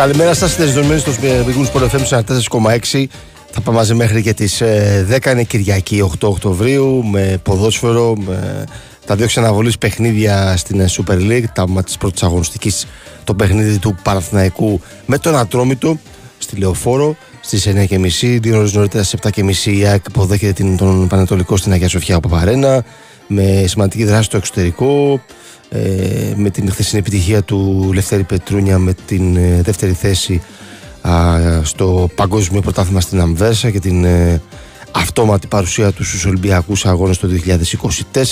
Καλημέρα σας, συνδεδεμένοι στο Big Sport FM 4,6. Θα πάμε μαζί μέχρι και τις 10 είναι Κυριακή 8 Οκτωβρίου με ποδόσφαιρο, με τα δύο ξαναβολής παιχνίδια στην Super League, τα της πρώτης αγωνιστικής, το παιχνίδι του Παναθηναϊκού με τον Ατρόμητο στη Λεωφόρο στις 9.30. Δύο ώρες νωρίτερα στις 7.30 η ΑΕΚ υποδέχεται τον Πανατολικό στην Αγία Σοφιά από Παρένα με σημαντική δράση στο εξωτερικό. Ε, με την χθεσινή επιτυχία του Λευτέρη Πετρούνια με την ε, δεύτερη θέση στο παγκόσμιο πρωτάθλημα στην Αμβέρσα και την ε, αυτόματη παρουσία τους στους Ολυμπιακούς Αγώνες το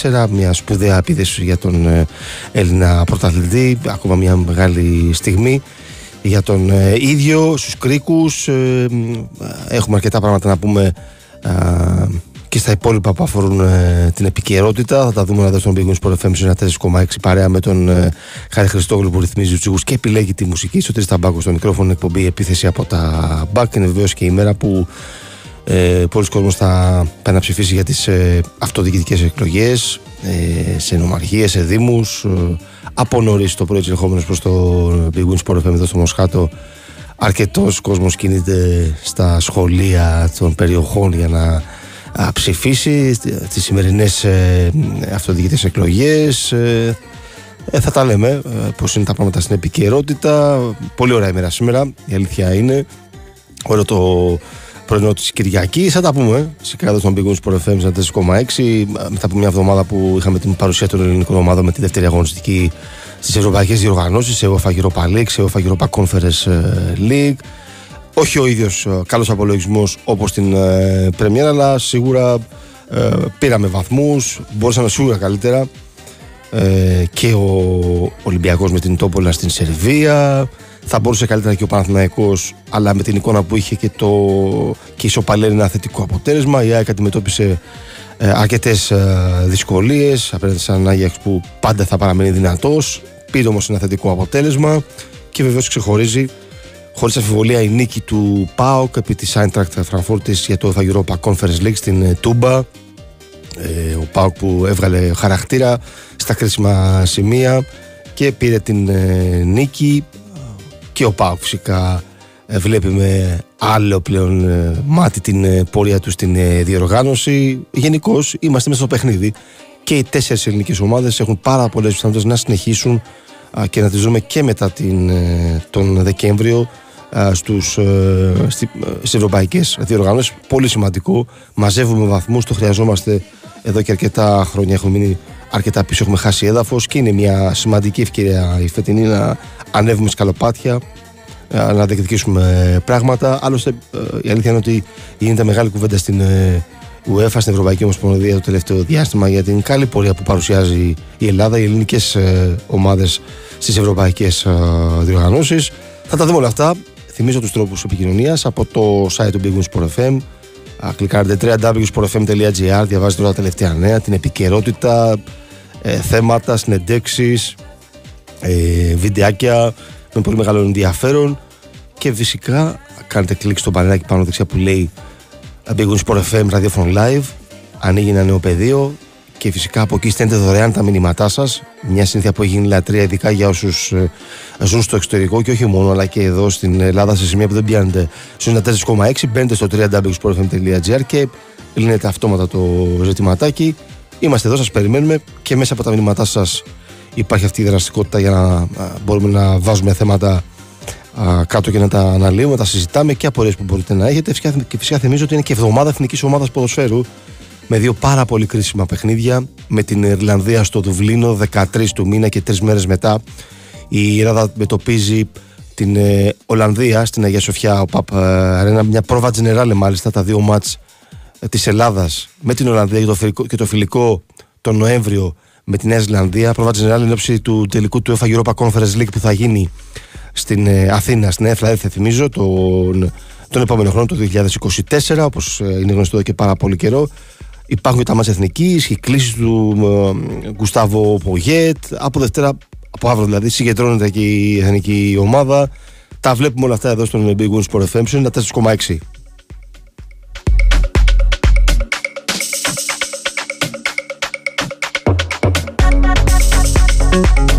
2024 μια σπουδαία επίδεση για τον Έλληνα πρωταθλητή. Ακόμα μια μεγάλη στιγμή για τον ίδιο στους κρίκους έχουμε αρκετά πράγματα να πούμε και στα υπόλοιπα που αφορούν ε, την επικαιρότητα. Θα τα δούμε εδώ στον Big Sport FM 4,6 παρέα με τον ε, Χάρη Χριστόγλου που ρυθμίζει τους τσίγου και επιλέγει τη μουσική. Στο Τρίστα Μπάκο στο μικρόφωνο εκπομπή επίθεση από τα Μπάκ. Είναι βεβαίως και η μέρα που ε, πολλοί κόσμος θα πάει να ψηφίσει για τις ε, αυτοδιοικητικές εκλογές ε, σε νομαρχίες, σε δήμους. Ε, από νωρίς το πρωί ερχόμενος προς το Big Sport FM εδώ στο Μοσχάτο. Αρκετός κόσμος κινείται στα σχολεία των περιοχών για να ψηφίσει τις σημερινές ε, αυτοδιοικητές εκλογές ε, ε, θα τα λέμε ε, πώς είναι τα πράγματα στην επικαιρότητα. Πολύ ωραία ημέρα σήμερα η αλήθεια είναι. Όλο το πρωινό της Κυριακής θα τα πούμε σε κάτω στον Big Sport FM 4,6 μετά από μια εβδομάδα που είχαμε την παρουσία των ελληνικών ομάδων με τη δεύτερη αγωνιστική στις ευρωπαϊκές διοργανώσεις σε UEFA Europa League, σε UEFA Europa Conference League όχι ο ίδιος ε, καλός απολογισμός όπως την ε, Πρεμιέρα αλλά σίγουρα ε, πήραμε βαθμούς, μπορούσαμε σίγουρα καλύτερα. Ε, και ο Ολυμπιακός με την Τόπολα στην Σερβία θα μπορούσε καλύτερα και ο Παναθηναϊκός αλλά με την εικόνα που είχε και, το, και η Σοπαλέρη ένα θετικό αποτέλεσμα. Η ΑΕΚ αντιμετώπισε ε, αρκετές ε, δυσκολίες απέναντι σε έναν Άγιαξ που πάντα θα παραμείνει δυνατός. Πήρε όμως ένα θετικό αποτέλεσμα και βεβαίως ξεχωρίζει Χωρίς αφιβολία η νίκη του ΠΑΟΚ επί της Eintracht Frankfurt για το Europa Conference League στην ε, Τούμπα. Ε, ο ΠΑΟΚ που έβγαλε χαρακτήρα στα κρίσιμα σημεία και πήρε την ε, νίκη και ο ΠΑΟΚ φυσικά βλέπει με άλλο πλέον μάτι την πορεία του στην διοργάνωση. Γενικώς είμαστε μέσα στο παιχνίδι και οι τέσσερις ελληνικές ομάδες έχουν πάρα πολλές πιθανότητες να συνεχίσουν και να τις δούμε και μετά την, τον Δεκέμβριο στους, ε, στις ευρωπαϊκές διοργανώσεις πολύ σημαντικό μαζεύουμε βαθμούς το χρειαζόμαστε εδώ και αρκετά χρόνια έχουμε μείνει αρκετά πίσω έχουμε χάσει έδαφος και είναι μια σημαντική ευκαιρία η φετινή να ανέβουμε σκαλοπάτια να διεκδικήσουμε πράγματα άλλωστε ε, η αλήθεια είναι ότι γίνεται μεγάλη κουβέντα στην ε, UEFA στην Ευρωπαϊκή Ομοσπονδία το τελευταίο διάστημα για την καλή πορεία που παρουσιάζει η Ελλάδα, οι ελληνικές ομάδες στις ευρωπαϊκές διοργανώσεις. Θα τα δούμε όλα αυτά. Θυμίζω τους τρόπους επικοινωνίας από το site του Big Wings Sport FM. Κλικάρετε www.sportfm.gr, διαβάζετε όλα τα τελευταία νέα, την επικαιρότητα, ε, θέματα, συνεντέξεις, ε, βιντεάκια με πολύ μεγάλο ενδιαφέρον και φυσικά κάνετε κλικ στο πανελάκι πάνω δεξιά που λέει Big Wings Sport FM Radio Live. Ανοίγει ένα νέο πεδίο και φυσικά από εκεί στέλνετε δωρεάν τα μηνύματά σας. Μια συνήθεια που έχει γίνει λατρεία, ειδικά για όσους ε, ζουν στο εξωτερικό και όχι μόνο, αλλά και εδώ στην Ελλάδα σε σημεία που δεν πιάνετε στους 4,6. Μπαίνετε στο www.sportfm.gr και λύνετε αυτόματα το ζητηματάκι. Είμαστε εδώ, σας περιμένουμε και μέσα από τα μηνύματά σας υπάρχει αυτή η δραστικότητα για να μπορούμε να βάζουμε θέματα κάτω και να τα αναλύουμε, τα συζητάμε και απορίες που μπορείτε να έχετε. Και φυσικά θυμίζω ότι είναι και εβδομάδα εθνικής ομάδας ποδοσφαίρου με δύο πάρα πολύ κρίσιμα παιχνίδια με την Ιρλανδία στο Δουβλίνο 13 του μήνα και τρεις μέρες μετά. Η Ελλάδα αντιμετωπίζει την ε, Ολλανδία στην Αγία Σοφιά ο Παπ ε, Αρένα. Μια πρόβα τζενεράλε μάλιστα τα δύο μάτς ε, της Ελλάδας με την Ολλανδία και το, φιλικό, και το φιλικό τον Νοέμβριο με την Νέα Ζηλανδία. Πρόβα τζενεράλε εν του τελικού του UEFA Europa Conference League που θα γίνει στην ε, Αθήνα στην ΕΦΛΑ θα θυμίζω τον, τον επόμενο χρόνο το 2024 όπως είναι γνωστό εδώ και πάρα πολύ καιρό Υπάρχουν και τα μάτια εθνική, η κλίση του ε, Γκουστάβο Πογέτ. Από Δευτέρα, από αύριο δηλαδή, συγκεντρώνεται και η εθνική ομάδα. Τα βλέπουμε όλα αυτά εδώ στον Big Wins Sport FM. Είναι 4,6. χωρίς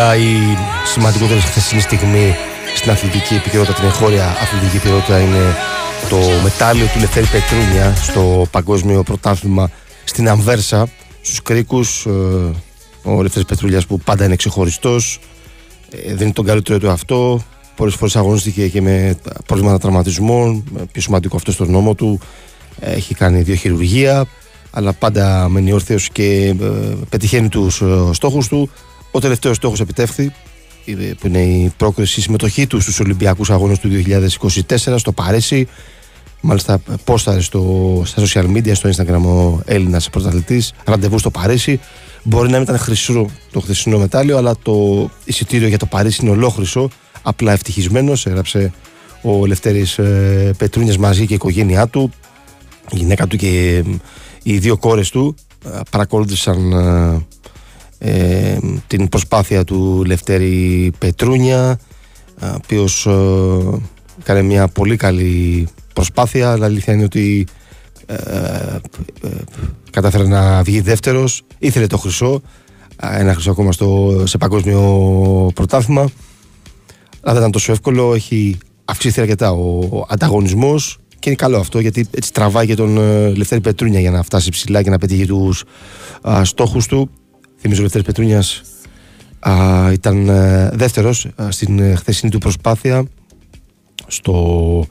αμφιβολία η σημαντικότερη χθεσινή στιγμή στην αθλητική επικαιρότητα, την εγχώρια αθλητική επικαιρότητα είναι το μετάλλιο του Λευτέρη Πετρούνια στο παγκόσμιο πρωτάθλημα στην Αμβέρσα. Στους κρίκους ε, ο Λευτέρης Πετρούλιας που πάντα είναι ξεχωριστός ε, δίνει τον καλύτερο του αυτό. Πολλές φορές αγωνίστηκε και με προβλήματα τραυματισμών πιο σημαντικό αυτό στο νόμο του. Έχει κάνει δύο χειρουργία αλλά πάντα μένει όρθιος και πετυχαίνει τους στόχους του ο τελευταίος στόχος επιτεύχθη που είναι η πρόκριση συμμετοχή του στους Ολυμπιακούς Αγώνες του 2024 στο Παρίσι. Μάλιστα πόσταρε στο, στα social media, στο Instagram ο Έλληνας πρωταθλητής. Ραντεβού στο Παρίσι. Μπορεί να μην ήταν χρυσό το χθεσινό μετάλλιο αλλά το εισιτήριο για το Παρίσι είναι ολόχρυσο. Απλά ευτυχισμένος. έγραψε ο Λευτέρης ε, Πετρούνιας μαζί και η οικογένειά του. Η γυναίκα του και ε, οι δύο κόρες του ε, παρακολούθησαν ε, την προσπάθεια του Λευτέρη Πετρούνια ο οποίος ε, έκανε μια πολύ καλή προσπάθεια αλλά αλήθεια είναι ότι ε, κατάφερε να βγει δεύτερος. Ήθελε το χρυσό ένα χρυσό ακόμα στο, σε παγκόσμιο πρωτάθλημα. Αλλά δεν ήταν τόσο εύκολο έχει αυξηθεί αρκετά ο ανταγωνισμός και είναι καλό αυτό γιατί έτσι τραβάει και τον Λευτέρη Πετρούνια για να φτάσει ψηλά και να πετύχει τους στόχους του Θυμίζω ο Λευτέρης Πετρούνιας ήταν ε, δεύτερος στην ε, χθεσινή του προσπάθεια στο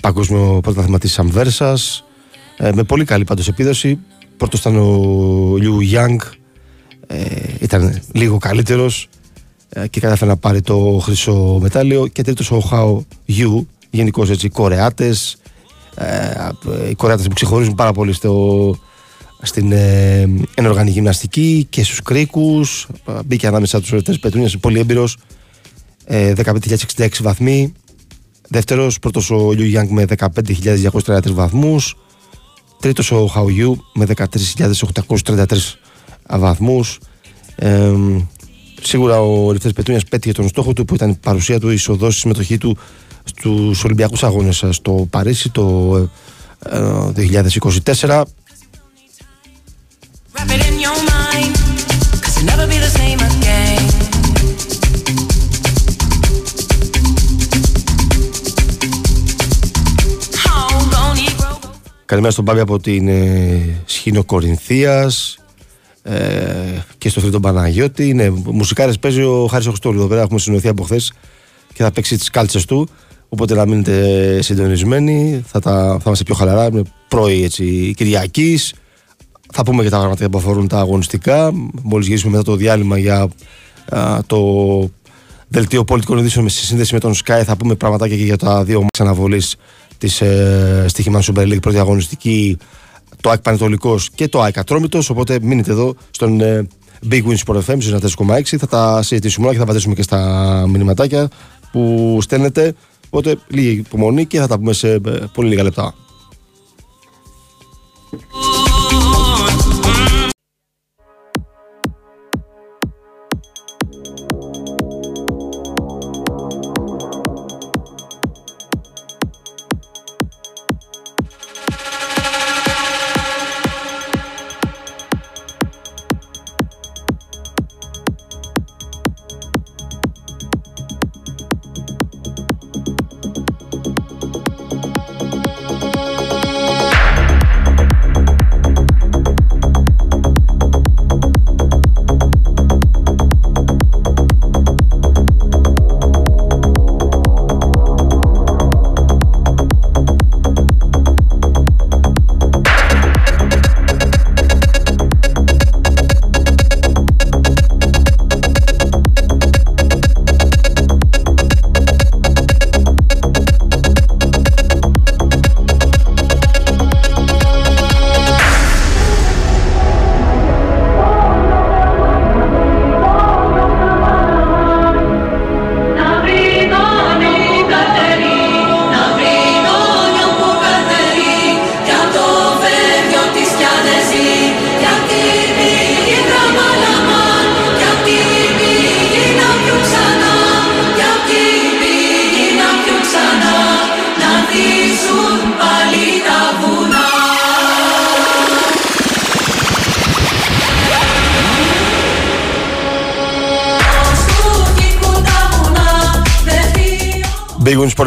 παγκόσμιο πρωτάθλημα της Αμβέρσας ε, με πολύ καλή πάντως επίδοση. Πρώτος ήταν ο Λιου Γιάνγκ ήταν λίγο καλύτερος και κατάφερε να πάρει το χρυσό μετάλλιο. Και τρίτος ο Χάο Γιου γενικώς έτσι Κορεάτες οι Κορεάτες που ξεχωρίζουν πάρα πολύ στο στην ε, ενοργανή γυμναστική και στους κρίκους. Μπήκε ανάμεσα τους Ορετές Πετρούνιας πολύ έμπειρος. Ε, 15.066 βαθμοί. Δεύτερος πρώτος ο Λιου Γιάνγκ με 15.233 βαθμούς. Τρίτος ο Χαουγιού με 13.833 βαθμούς. Ε, σίγουρα ο Ελευθέρης Πετρούνιας πέτυχε τον στόχο του που ήταν η παρουσία του, η εισοδός, η συμμετοχή του στους Ολυμπιακούς Αγώνες στο Παρίσι το 2024 ε, Καλημέρα στον Πάβη από την ε, Σχήνο Κορινθίας ε, και στο φίλο τον Παναγιώτη. Είναι μουσικάρες παίζει ο Χάρης Οχστόλου εδώ πέρα. Έχουμε συνοηθεί από χθες και θα παίξει τις κάλτσες του. Οπότε να μείνετε συντονισμένοι. Θα, τα, θα είμαστε πιο χαλαρά. Είναι πρωί έτσι, Κυριακής. Θα πούμε και τα πράγματα που αφορούν τα αγωνιστικά. Μόλις γυρίσουμε μετά το διάλειμμα για α, το δελτίο πολιτικών ειδήσεων με σύνδεση με τον Sky, θα πούμε πραγματάκια και για τα δύο μάτια αναβολής της ε, στοιχημάτων Super League πρώτη αγωνιστική, το ΑΕΚ Πανετολικός και το ΑΕΚ Ατρόμητος. Οπότε μείνετε εδώ στον ε, Big Win Sport FM 4,6. Θα τα συζητήσουμε όλα και θα απαντήσουμε και στα μηνυματάκια που στέλνετε. Οπότε λίγη υπομονή και θα τα πούμε σε ε, πολύ λίγα λεπτά.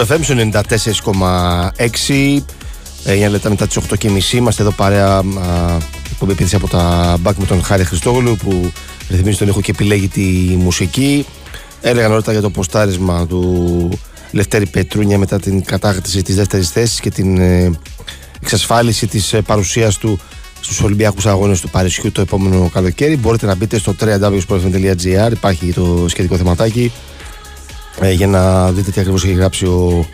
Big Wings Sport FM 94,6 9 λεπτά μετά τις 8.30 είμαστε εδώ παρέα εκπομπή επίθεση από τα μπακ με τον Χάρη Χριστόγλου που ρυθμίζει τον ήχο και επιλέγει τη μουσική. Έλεγα νωρίτερα για το ποστάρισμα του Λευτέρη Πετρούνια μετά την κατάκτηση της δεύτερης θέσης και την ε, εξασφάλιση της ε, παρουσίας του στους Ολυμπιακούς Αγώνες του Παρισιού το επόμενο καλοκαίρι. Μπορείτε να μπείτε στο www.sportfm.gr, υπάρχει το σχετικό θεματάκι ε, για να δείτε τι ακριβώς έχει γράψει ο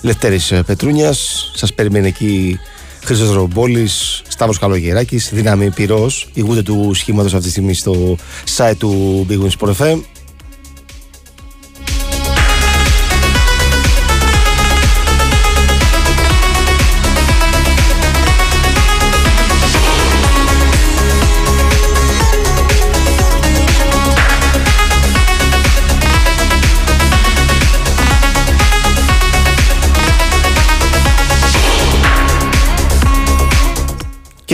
Λευτέρης Πετρούνιας. Σας περιμένει εκεί Χρήστος Ρομπόλης, Σταύρος Καλογεράκης, δύναμη πυρός, ηγούνται του σχήματος αυτή τη στιγμή στο site του Big Win Sport FM.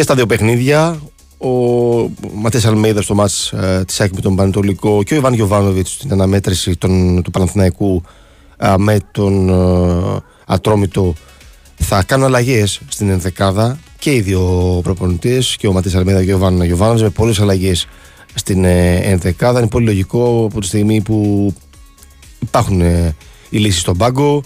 Στα δύο παιχνίδια. Ο Ματέ Αλμέιδας στο μάτς ε, της ΑΕΚ με τον Πανετολικό και ο Ιβάν Γιοβάνοβιτ στην αναμέτρηση των, του Παναθηναϊκού ε, με τον ε, Ατρόμητο θα κάνουν αλλαγές στην ενδεκάδα και οι δύο προπονητές, και ο Ματέ Αλμέιδας και ο Ιβάν Γιοβάνοβιτ, με πολλές αλλαγές στην ε, ενδεκάδα. Είναι πολύ λογικό από τη στιγμή που υπάρχουν ε, οι λύσεις στον πάγκο,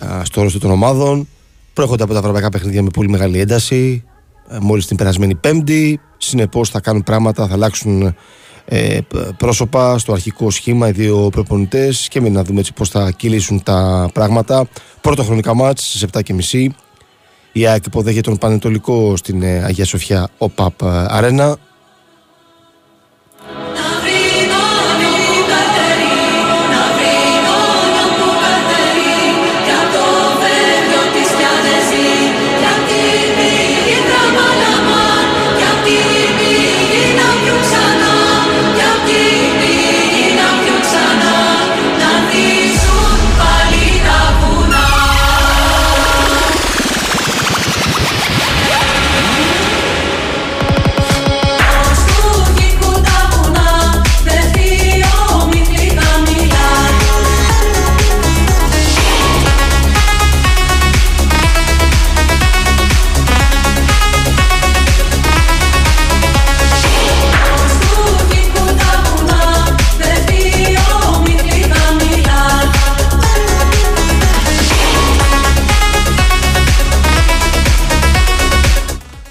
ε, στο ρόλο των ομάδων. Προέρχονται από τα ευρωπαϊκά παιχνίδια με πολύ μεγάλη ένταση. Ε, μόλις την περασμένη πέμπτη. Συνεπώς θα κάνουν πράγματα, θα αλλάξουν ε, πρόσωπα στο αρχικό σχήμα οι δύο προπονητές και με να δούμε έτσι πώς θα κυλήσουν τα πράγματα. Πρώτο χρονικά μάτς στις 7.30 η ΑΕΚ υποδέχεται τον Πανετολικό στην ε, Αγία Σοφιά ΟΠΑΠ Αρένα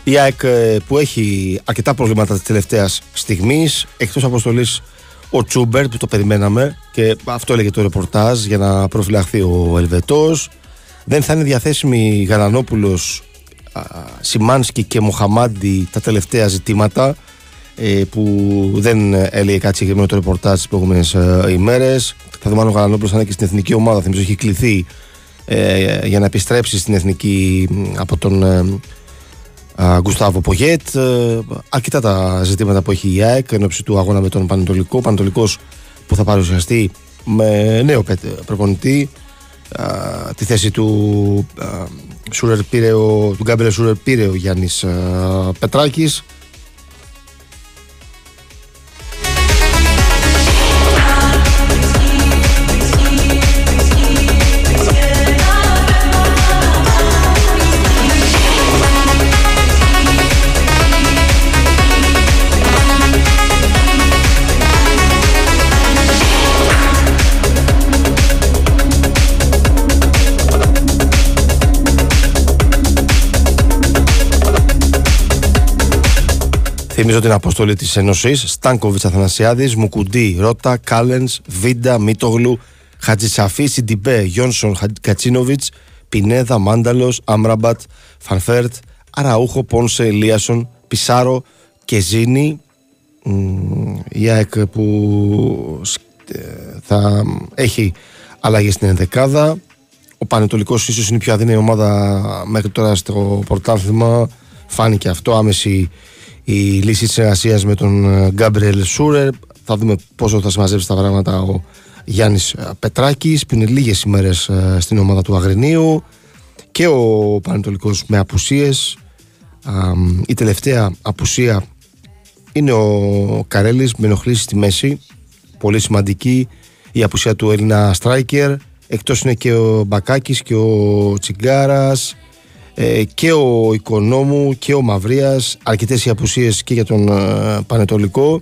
Η ΑΕΚ ε, που έχει αρκετά προβλήματα της τελευταίας στιγμής, εκτός αποστολής ο Τσούμπερ που το περιμέναμε και αυτό έλεγε το ρεπορτάζ για να προφυλαχθεί ο Ελβετός. Δεν θα είναι διαθέσιμοι Γαλανόπουλος, Σιμάνσκι και Μοχαμάντι τα τελευταία ζητήματα ε, που δεν έλεγε κάτι συγκεκριμένο το ρεπορτάζ τις προηγούμενες ημέρες. Θα δούμε αν ο Γαλανόπουλος θα είναι και στην εθνική ομάδα. Θυμίζω έχει κληθεί ε, για να επιστρέψει στην εθνική από τον Γκουστάβο Πογέτ. Ε, αρκετά τα ζητήματα που έχει η ΑΕΚ εν του αγώνα με τον Πανετολικό. Πανετολικός που θα παρουσιαστεί με νέο προπονητή. Τη θέση του Σούρερ πήρε ο, του Γκάμπρε Σούρερ πήρε ο Γιάννης Πετράκης Θυμίζω την αποστολή της Ένωσης. Στάνκοβιτς Αθανασιάδης, Μουκουντή, Ρότα, Κάλενς, Βίντα, Μίτογλου, Χατζησαφή, Σιντιμπέ, Γιόνσον, Γκατσίνοβιτς, Πινέδα, Μάνταλος, Άμραμπατ, Φαν Βέερτ, Αραούχο, Πόνσε, Ελίασον, Πιζάρο και Ζήνη. Η ΑΕΚ που ε, θα έχει αλλαγή στην ενδεκάδα. Ο Πανετολικός ίσως είναι η πιο αδύναμη ομάδα μέχρι τώρα στο πρωτάθλημα. Φάνηκε αυτό, άμεση η λύση της εργασίας με τον ε, Γκάμπριελ Σούρερ. Θα δούμε πόσο θα συμμαζέψει τα πράγματα ο Γιάννης ε, Πετράκης που είναι λίγες ημέρες ε, στην ομάδα του Αγρινίου και ο Πανετολικός με απουσίες. Η τελευταία απουσία είναι ο Καρέλης με ενοχλήσει στη μέση. Πολύ σημαντική η απουσία του Έλληνα Στράικερ εκτός είναι και ο Μπακάκης και ο Τσιγκάρας ε, και ο Οικονόμου και ο Μαυρίας αρκετές οι απουσίες και για τον ε, Πανετολικό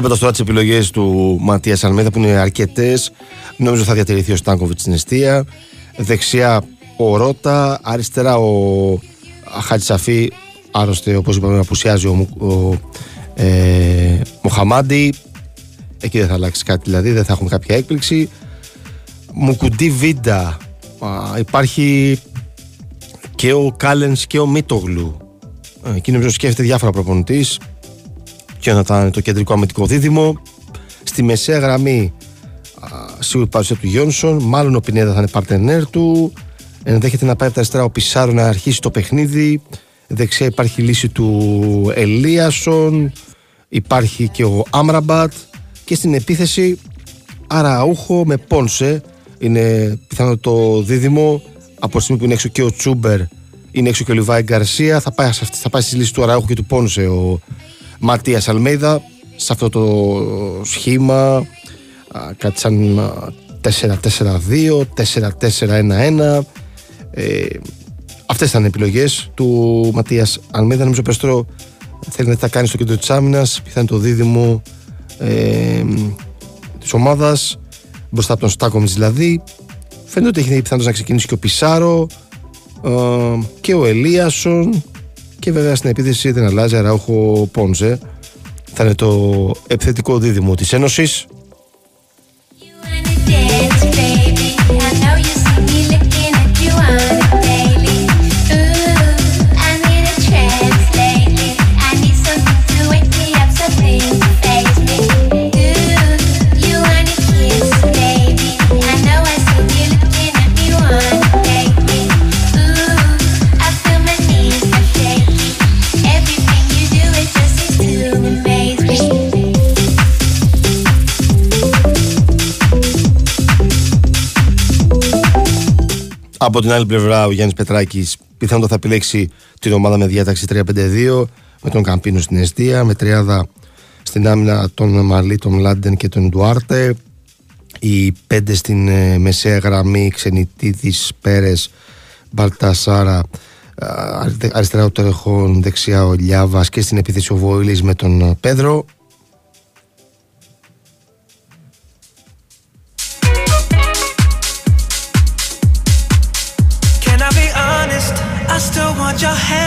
Βλέποντας τώρα τις επιλογές του Ματίας Αλμέδα που είναι αρκετές, νομίζω θα διατηρηθεί ο Στάνκοβιτς στην αιστεία. Δεξιά ο Ρότα, αριστερά ο Χατζησαφή, άρρωστε όπως είπαμε, απουσιάζει ο, ο ε, Μοχαμάντι. Εκεί δεν θα αλλάξει κάτι δηλαδή, δεν θα έχουμε κάποια έκπληξη. Μουκουντή Βίντα. Υπάρχει και ο Κάλενς και ο Μίτογλου. Ε, εκεί νομίζω σκέφτεται διάφορα προπονητής ποιο θα είναι το κεντρικό αμυντικό δίδυμο. Στη μεσαία γραμμή σίγουρα η παρουσία του Γιόνσον. Μάλλον ο Πινέδα θα είναι παρτενέρ του. Ενδέχεται να πάει από τα αριστερά ο Πισάρο να αρχίσει το παιχνίδι. Δεξιά υπάρχει η λύση του Ελίασον. Υπάρχει και ο Άμραμπατ. Και στην επίθεση Αραούχο με Πόνσε. Είναι πιθανό το δίδυμο. Από τη στιγμή που είναι έξω και ο Τσούμπερ, είναι έξω και ο Λιβάη Γκαρσία. Θα πάει, θα πάει στη λύση του Αραούχο και του Πόνσε ο Μαρτία Αλμέιδα σε αυτό το σχήμα κάτι σαν 4-4-2, 4-4-1-1 ε, αυτές ήταν οι επιλογές του Ματίας Αλμέιδα. Νομίζω περισσότερο θέλει να τα κάνει στο κέντρο της άμυνας πιθανό το δίδυμο ε, της ομάδας μπροστά από τον Στάκομιτς δηλαδή. Φαίνεται ότι έχει πιθανότητα να ξεκινήσει και ο Πισάρο ε, και ο Ελίασον και βέβαια στην επίθεση δεν αλλάζει, άρα έχω Πόνζε. Θα είναι το επιθετικό δίδυμο της Ένωσης. Από την άλλη πλευρά, ο Γιάννης Πετράκης πιθανότατα θα επιλέξει την ομάδα με διάταξη 3-5-2, με τον Καμπίνο στην αιστεία, με τριάδα στην άμυνα τον Μαλί, τον Λάντεν και τον Ντουάρτε. Οι πέντε στην ε, μεσαία γραμμή, Ξενιτίδης, Πέρες, Μπαλτασάρα, αριστερά ο Τερεχόν, δεξιά ο Λιάβας και στην επίθεση ο Βόηλης με τον Πέδρο.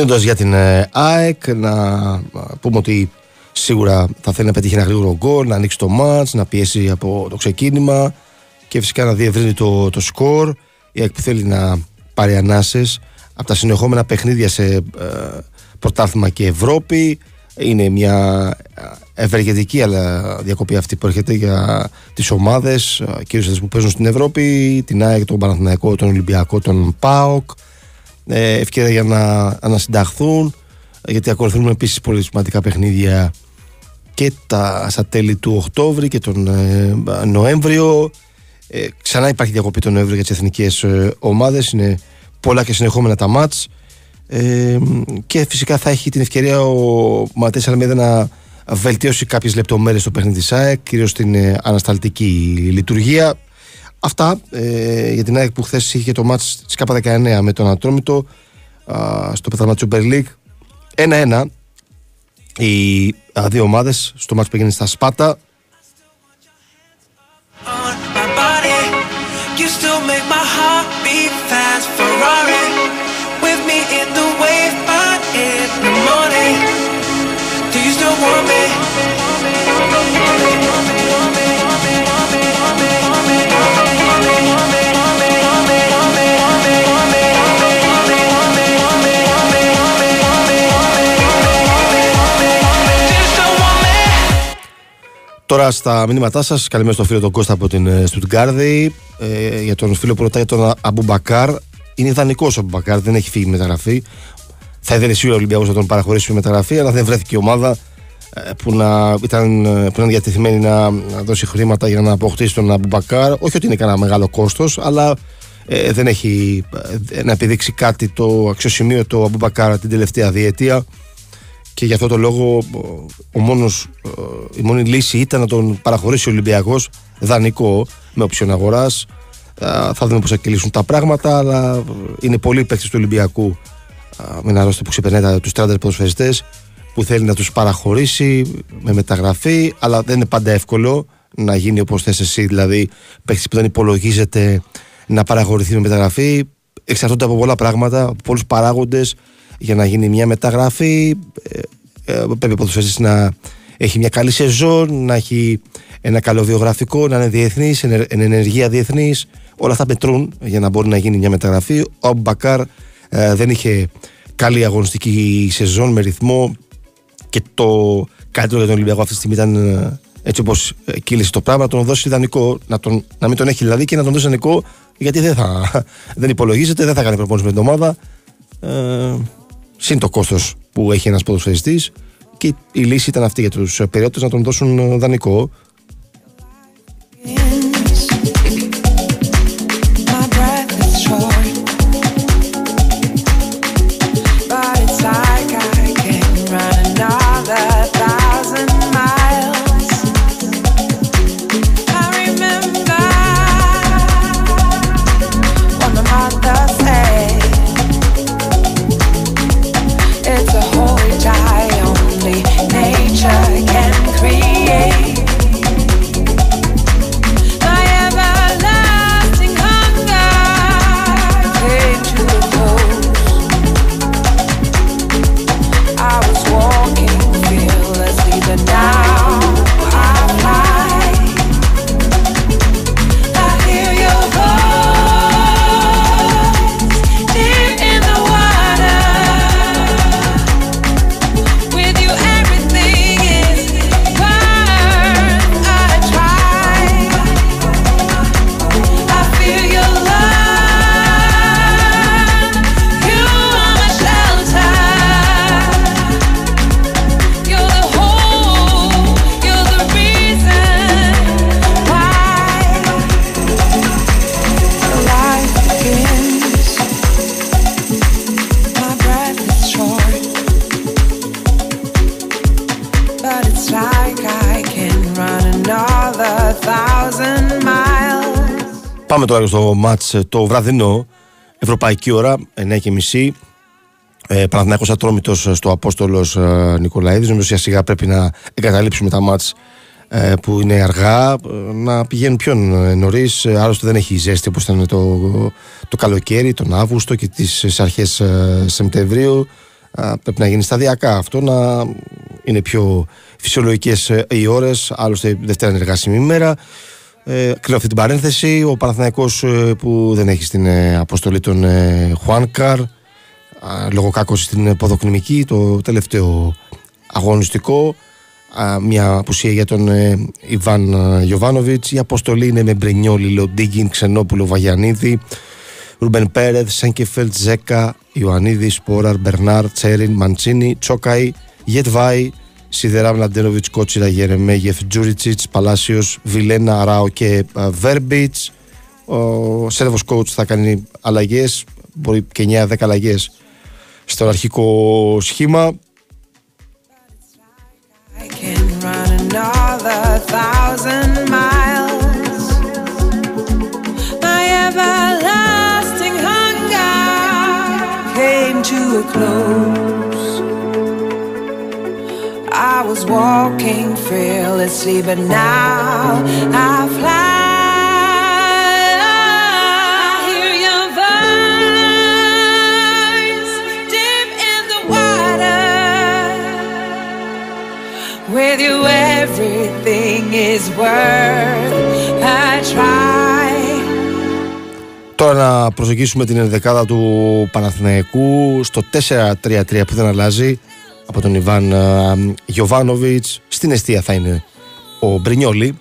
Κλείνοντα για την ε, ΑΕΚ, να πούμε ότι σίγουρα θα θέλει να πετύχει ένα γρήγορο γκολ, να ανοίξει το μάτς, να πιέσει από το ξεκίνημα και φυσικά να διευρύνει το, το σκορ. Η ΑΕΚ που θέλει να πάρει ανάσες από τα συνεχόμενα παιχνίδια σε ε, πρωτάθλημα και Ευρώπη. Είναι μια ε, ευεργετική αλλά διακοπή αυτή που έρχεται για τις ομάδες κυρίως που παίζουν στην Ευρώπη την ΑΕΚ, τον Παναθηναϊκό, τον Ολυμπιακό, τον ΠΑΟΚ ε, ευκαιρία για να ανασυνταχθούν γιατί ακολουθούν επίσης πολύ σημαντικά παιχνίδια και τα, στα τέλη του Οκτώβρη και τον ε, Νοέμβριο. Ε, ξανά υπάρχει διακοπή τον Νοέμβριο για τις εθνικές ε, ομάδες. Είναι πολλά και συνεχόμενα τα μάτς. Ε, και φυσικά θα έχει την ευκαιρία ο Ματές Αλμέδα να βελτιώσει κάποιες λεπτομέρειες στο παιχνίδι της ΑΕΚ, κυρίως στην ε, ανασταλτική λειτουργία. Αυτά ε, για την ΑΕΚ που χθες είχε το μάτς της ΚΑΠΑ19 με τον Ατρόμητο στο πεταλμα Super League. 1-1 οι α, δύο ομάδες στο μάτς που έγινε στα Σπάτα. Τώρα στα μηνύματά σας, καλημέρα στον φίλο τον Κώστα από την ε, Στουτγκάρδη. Ε, για τον φίλο που ρωτάει τον Αμπουμπακάρ. Είναι ιδανικός ο Αμπουμπακάρ, δεν έχει φύγει μεταγραφή. Θα ήθελε σίγουρα ο Ολυμπιακός να τον παραχωρήσει με μεταγραφή, αλλά δεν βρέθηκε η ομάδα ε, που να ήταν, ε, που ήταν διατεθειμένη να, να δώσει χρήματα για να αποκτήσει τον Αμπουμπακάρ. Όχι ότι είναι κανένα μεγάλο κόστος, αλλά ε, δεν έχει να επιδείξει κάτι το αξιοσημείωτο Αμπουμπακάρ την τελευταία διετία και γι' αυτό το λόγο ο μόνος, η μόνη λύση ήταν να τον παραχωρήσει ο Ολυμπιακός δανεικό με οψιόν αγοράς. Θα δούμε πώς θα κυλήσουν τα πράγματα αλλά είναι πολλοί παίκτες του Ολυμπιακού με ένα ρόστερ που ξεπερνάει τους 30 ποδοσφαιριστές που θέλει να τους παραχωρήσει με μεταγραφή αλλά δεν είναι πάντα εύκολο να γίνει όπως θες εσύ δηλαδή παίκτης που δεν υπολογίζεται να παραχωρηθεί με μεταγραφή. Εξαρτώνται από πολλά πράγματα, από πολλούς παράγοντες για να γίνει μια μεταγραφή ε, ε, πρέπει ο ποδοσφαιριστής να έχει μια καλή σεζόν, να έχει ένα καλό βιογραφικό, να είναι διεθνής, ενεργεία διεθνής. Όλα αυτά μετρούν για να μπορεί να γίνει μια μεταγραφή. Ο Μπακάρ ε, δεν είχε καλή αγωνιστική σεζόν με ρυθμό και το καλύτερο για τον Ολυμπιακό αυτή τη στιγμή ήταν έτσι όπως κύλησε το πράγμα, να τον δώσει ιδανικό, να, τον, να μην τον έχει δηλαδή και να τον δώσει ιδανικό γιατί δεν, θα, δεν υπολογίζεται, δεν θα κάνει προπόνηση με την ομάδα. Ε, συν το κόστος που έχει ένας ποδοσφαιριστής. Και η λύση ήταν αυτή για τους περιότε να τον δώσουν δανεικό. Στο μάτς ε, το βραδινό, ευρωπαϊκή ώρα, 9.30. Ε, Παναθηναϊκός Ατρόμητος ε, στο Απόστολος ε, Νικολαίδης. Νομίζω σιγά σιγά πρέπει να εγκαταλείψουμε τα μάτς ε, που είναι αργά, να πηγαίνουν πιο νωρίς. Άλλωστε δεν έχει ζέστη όπως ήταν το, το καλοκαίρι, τον Αύγουστο και τις αρχές Σεπτεμβρίου. Πρέπει να γίνει σταδιακά αυτό, να είναι πιο φυσιολογικές οι ώρες. Άλλωστε Δευτέρα είναι εργάσιμη ημέρα. Ε, κλείνω αυτή την παρένθεση. Ο Παναθηναϊκός ε, που δεν έχει στην ε, αποστολή τον ε, Χουάνκαρ λόγω κάκωσης στην ποδοκνημική, το τελευταίο αγωνιστικό. μια απουσία για τον ε, Ιβάν Γιοβάνοβιτς. Η αποστολή είναι με Μπρενιόλι, Λοντίγκιν, Ξενόπουλο, Βαγιανίδη, Ρούμπεν Πέρεθ, Σένκεφελντ, Ζέκα, Ιωαννίδης, Σπόραρ, Μπερνάρ, Τσέριν, Μαντσίνι, Τσόκαη, Γεντβάι, Σιδερά Μλαντένοβιτ, Κότσιρα, Γερεμέγεφ, Τζούριτσιτς, Παλάσιος, Βιλένα, Ράο και Βέρμπιτς. Ο Σέρβος Κότ θα κάνει αλλαγές, μπορεί και 9-10 αλλαγές στο αρχικό σχήμα. I was walking fearlessly, but now I fly. With you everything is worth a try. Τώρα να προσεγγίσουμε την ενδεκάδα του Παναθηναϊκού στο 4-3-3 που δεν αλλάζει από τον Ιβάν Γιωβάνοβιτς στην αιστεία θα είναι ο Μπρινιόλη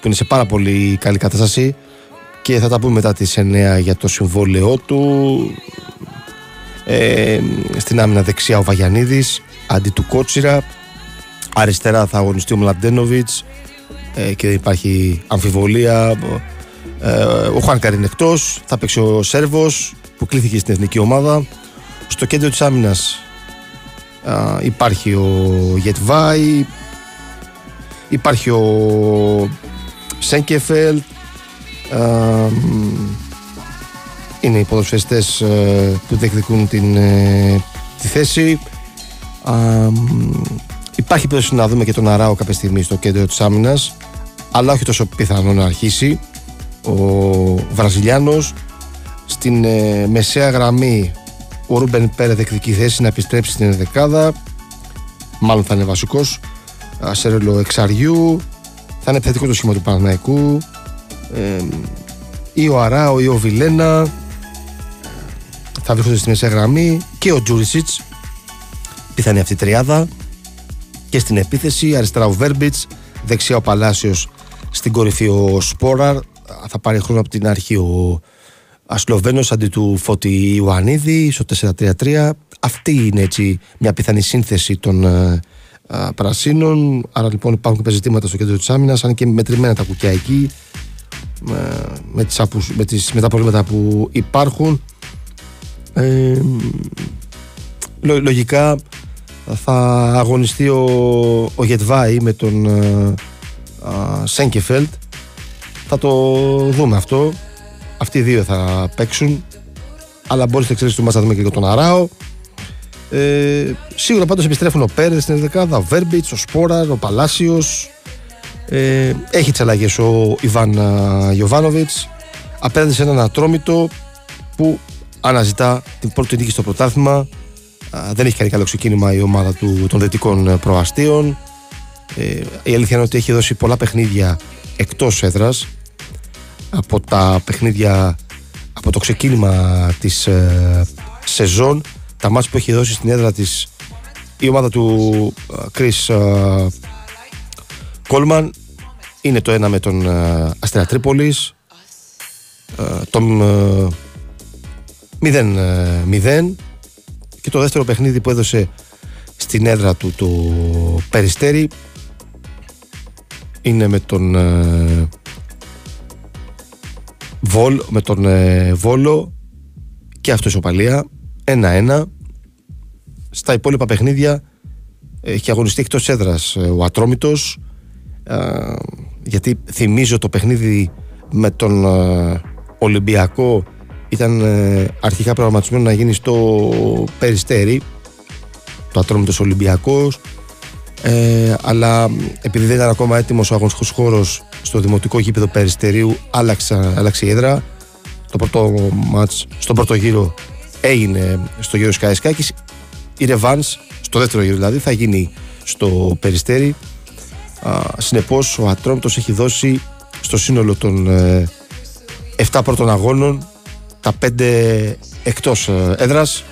που είναι σε πάρα πολύ καλή κατάσταση και θα τα πούμε μετά τις 9 για το συμβόλαιό του ε, στην άμυνα δεξιά ο Βαγιανίδης αντί του Κότσιρα Αριστερά θα αγωνιστεί ο Μλαντένοβιτς ε, και δεν υπάρχει αμφιβολία. Ε, ο Χουάνκαρ είναι εκτός. Θα παίξει ο Σέρβος που κλήθηκε στην εθνική ομάδα. Στο κέντρο της άμυνα υπάρχει ο Γετβάη, υπάρχει ο Σέγκεφελ. Είναι οι ποδοσφαιριστές ε, που διεκδικούν την, ε, τη θέση. Υπάρχει περίπτωση να δούμε και τον Αράο κάποια στιγμή στο κέντρο της άμυνας, αλλά όχι τόσο πιθανό να αρχίσει. Ο Βραζιλιάνος στην ε, μεσαία γραμμή ο Ρούμπεν Πέρε δεκτική θέση να επιστρέψει στην δεκάδα. Μάλλον θα είναι βασικός. Ασέρελο εξαριού. Θα είναι επιθετικό το σχήμα του Παναναϊκού. Ε, ή ο Αράο ή ο Βιλένα. Θα βρίσκονται στη μεσαία γραμμή. Και ο Τζούρισιτς. Πιθανή αυτή η τριάδα και στην επίθεση. Αριστερά ο Βέρμπιτς, δεξιά ο Παλάσιος, στην κορυφή ο Σπόραρ. Θα πάρει χρόνο από την αρχή ο Ασλοβαίνο αντί του Φώτη Ιωαννίδη στο 4-3-3. Αυτή είναι έτσι μια πιθανή σύνθεση των α, ε, α, πρασίνων. Άρα λοιπόν υπάρχουν και ζητήματα στο κέντρο της άμυνας, αν και μετρημένα τα κουκιά εκεί. Με, με, τις, με, τις, με τα προβλήματα που υπάρχουν. Ε, λογικά θα αγωνιστεί ο, ο Γετβάη με τον uh, Σέγκεφελτ θα το δούμε αυτό αυτοί οι δύο θα παίξουν. Αλλά μπορείς να εξελίξει του μας να δούμε και τον Αράο. Ε, σίγουρα πάντως επιστρέφουν ο Πέρες στην δεκάδα, ο Βέρμπιτς, ο Σπόραρ, ο Παλάσιος. Ε, έχει τις αλλαγές ο Ιβάν Γιωβάνοβιτς. Απέναντι σε έναν ατρόμητο που αναζητά την πρώτη νίκη στο πρωτάθλημα. Δεν έχει κάνει καλό ξεκίνημα η ομάδα του, των δυτικών ε, προαστίων. Ε, η αλήθεια είναι ότι έχει δώσει πολλά παιχνίδια εκτός έδρας από τα παιχνίδια από το ξεκίνημα της ε, σεζόν. Τα μάτια που έχει δώσει στην έδρα της η ομάδα του Κρίς ε, Κόλμαν είναι το ένα με τον ε, Αστέρα Τρίπολης. Το 0-0 και το δεύτερο παιχνίδι που έδωσε στην έδρα του το Περιστέρι είναι με τον ε, Βόλ, με τον ε, Βόλο και αυτό ισοπαλία 1-1 στα υπόλοιπα παιχνίδια έχει αγωνιστεί εκτός έδρας ε, ο Ατρόμητος. Ε, γιατί θυμίζω το παιχνίδι με τον Ολυμπιακό. Ήταν ε, αρχικά προγραμματισμένο να γίνει στο Περιστέρι. Το Ατρόμητος Ολυμπιακός. Ε, αλλά επειδή δεν ήταν ακόμα έτοιμος ο αγωνιστικός χώρος στο δημοτικό γήπεδο Περιστερίου άλλαξε, άλλαξε η έδρα. Το πρώτο μάτς στον πρώτο γύρο έγινε στο γύρο Σκάισκάκης η Ρεβάνς στο δεύτερο γύρο δηλαδή θα γίνει στο Περιστέρι. Α, συνεπώς ο Ατρόμητος έχει δώσει στο σύνολο των ε, 7 πρώτων αγώνων τα πέντε εκτός ε, έδρας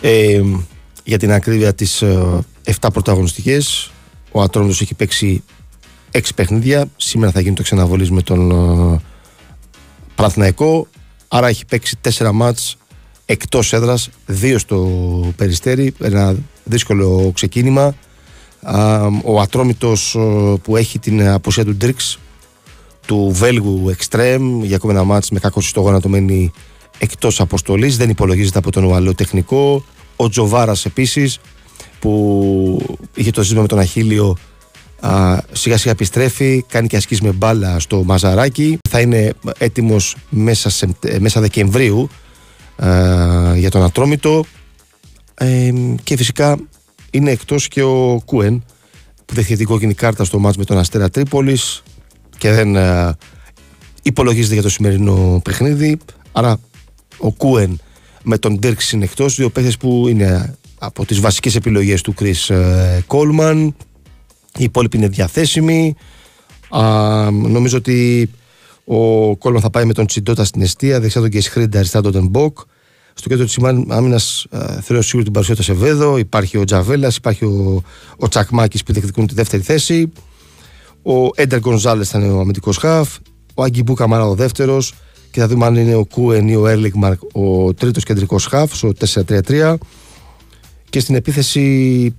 Ε, για την ακρίβεια τις 7 πρωταγωνιστικές ο Ατρόμητος έχει παίξει 6 παιχνίδια. Σήμερα θα γίνει το ξαναβολής με τον Παναθηναϊκό. Άρα έχει παίξει 4 μάτς εκτός έδρας 2 στο Περιστέρι ένα δύσκολο ξεκίνημα. Ο Ατρόμητος που έχει την απουσία του Ντρίξ του Βέλγου Εξτρέμ για ακόμα ένα μάτς με κακό στο γόνατο μένει εκτός αποστολής δεν υπολογίζεται από τον Ουαλό τεχνικό ο Τζοβάρας επίσης που είχε το ζήτημα με τον Αχίλιο α, σιγά σιγά επιστρέφει κάνει και ασκήσεις με μπάλα στο Μαζαράκι. Θα είναι έτοιμος μέσα, σε, μέσα Δεκεμβρίου για τον Ατρόμητο. Ε, και φυσικά είναι εκτός και ο Κούεν που δέχεται την κόκκινη κάρτα στο μάτς με τον Αστέρα Τρίπολης και δεν ε, υπολογίζεται για το σημερινό παιχνίδι. Άρα ο Κούεν με τον Ντέρξ είναι εκτός δύο παίχτες που είναι από τις βασικές επιλογές του Chris Κόλμαν οι υπόλοιποι είναι διαθέσιμοι α, νομίζω ότι ο Κόλμαν θα πάει με τον Τσιντότα στην αιστεία δεξιά τον Κεσχρίντα αριστερά τον Μποκ στο κέντρο της άμυνα ε, θέλω σίγουρα την παρουσία του Σεβέδο. Υπάρχει ο Τζαβέλας, υπάρχει ο, ο Τσακμάκης που διεκδικούν τη δεύτερη θέση. Ο Έντερ Γκονζάλες θα είναι ο αμυντικός χαφ. Ο Αγκιμπού Καμάρα ο δεύτερος. Και θα δούμε αν είναι ο Κούεν ή ο Έρλιγμαρκ ο τρίτος κεντρικός χαφ, στο 4-3-3. Και στην επίθεση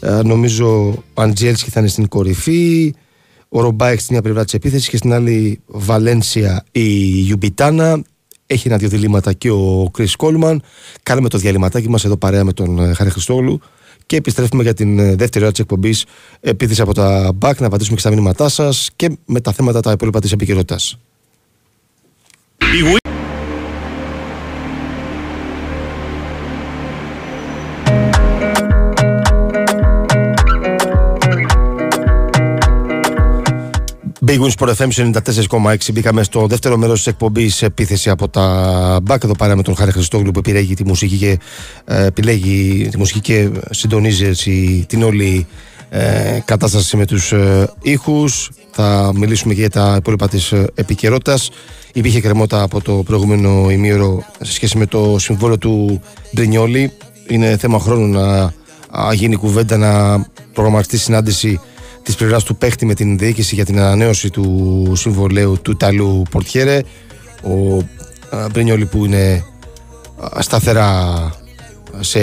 ε, νομίζω ο Αντζέλσκι θα είναι στην κορυφή. Ο Ρομπάιξ στην μια πλευρά της επίθεσης και στην άλλη Βαλένσια η Ιουμπιτάνα. Έχει ένα-δύο διλήμματα και ο Κρι Κόλμαν. Κάναμε το διαλυματάκι μας εδώ παρέα με τον ε, Χάρη Χριστόγλου και επιστρέφουμε για την ε, δεύτερη ώρα της εκπομπής. Επίθεση από τα μπακ να απαντήσουμε και στα μηνύματά σας και με τα θέματα τα υπόλοιπα της επικαιρότητας. Big Wins Sport FM 94,6. Μπήκαμε στο δεύτερο μέρος της εκπομπής επίθεση από τα μπακ. Εδώ πέρα με τον Χάρη Χριστόγλου που επιλέγει τη μουσική και, ε, επιλέγει τη μουσική και συντονίζει έτσι, την όλη ε, κατάσταση με τους ε, ήχους. Θα μιλήσουμε και για τα υπόλοιπα της ε, επικαιρότητας. Υπήρχε κρεμότα από το προηγούμενο ημίωρο σε σχέση με το συμβόλαιο του Ντρινιόλη. Είναι θέμα χρόνου να γίνει κουβέντα, να προγραμματιστεί συνάντηση της πλευράς του παίχτη με την διοίκηση για την ανανέωση του συμβολέου του Ιταλού Πορτιέρε ο Μπρίνιολη που είναι σταθερά σε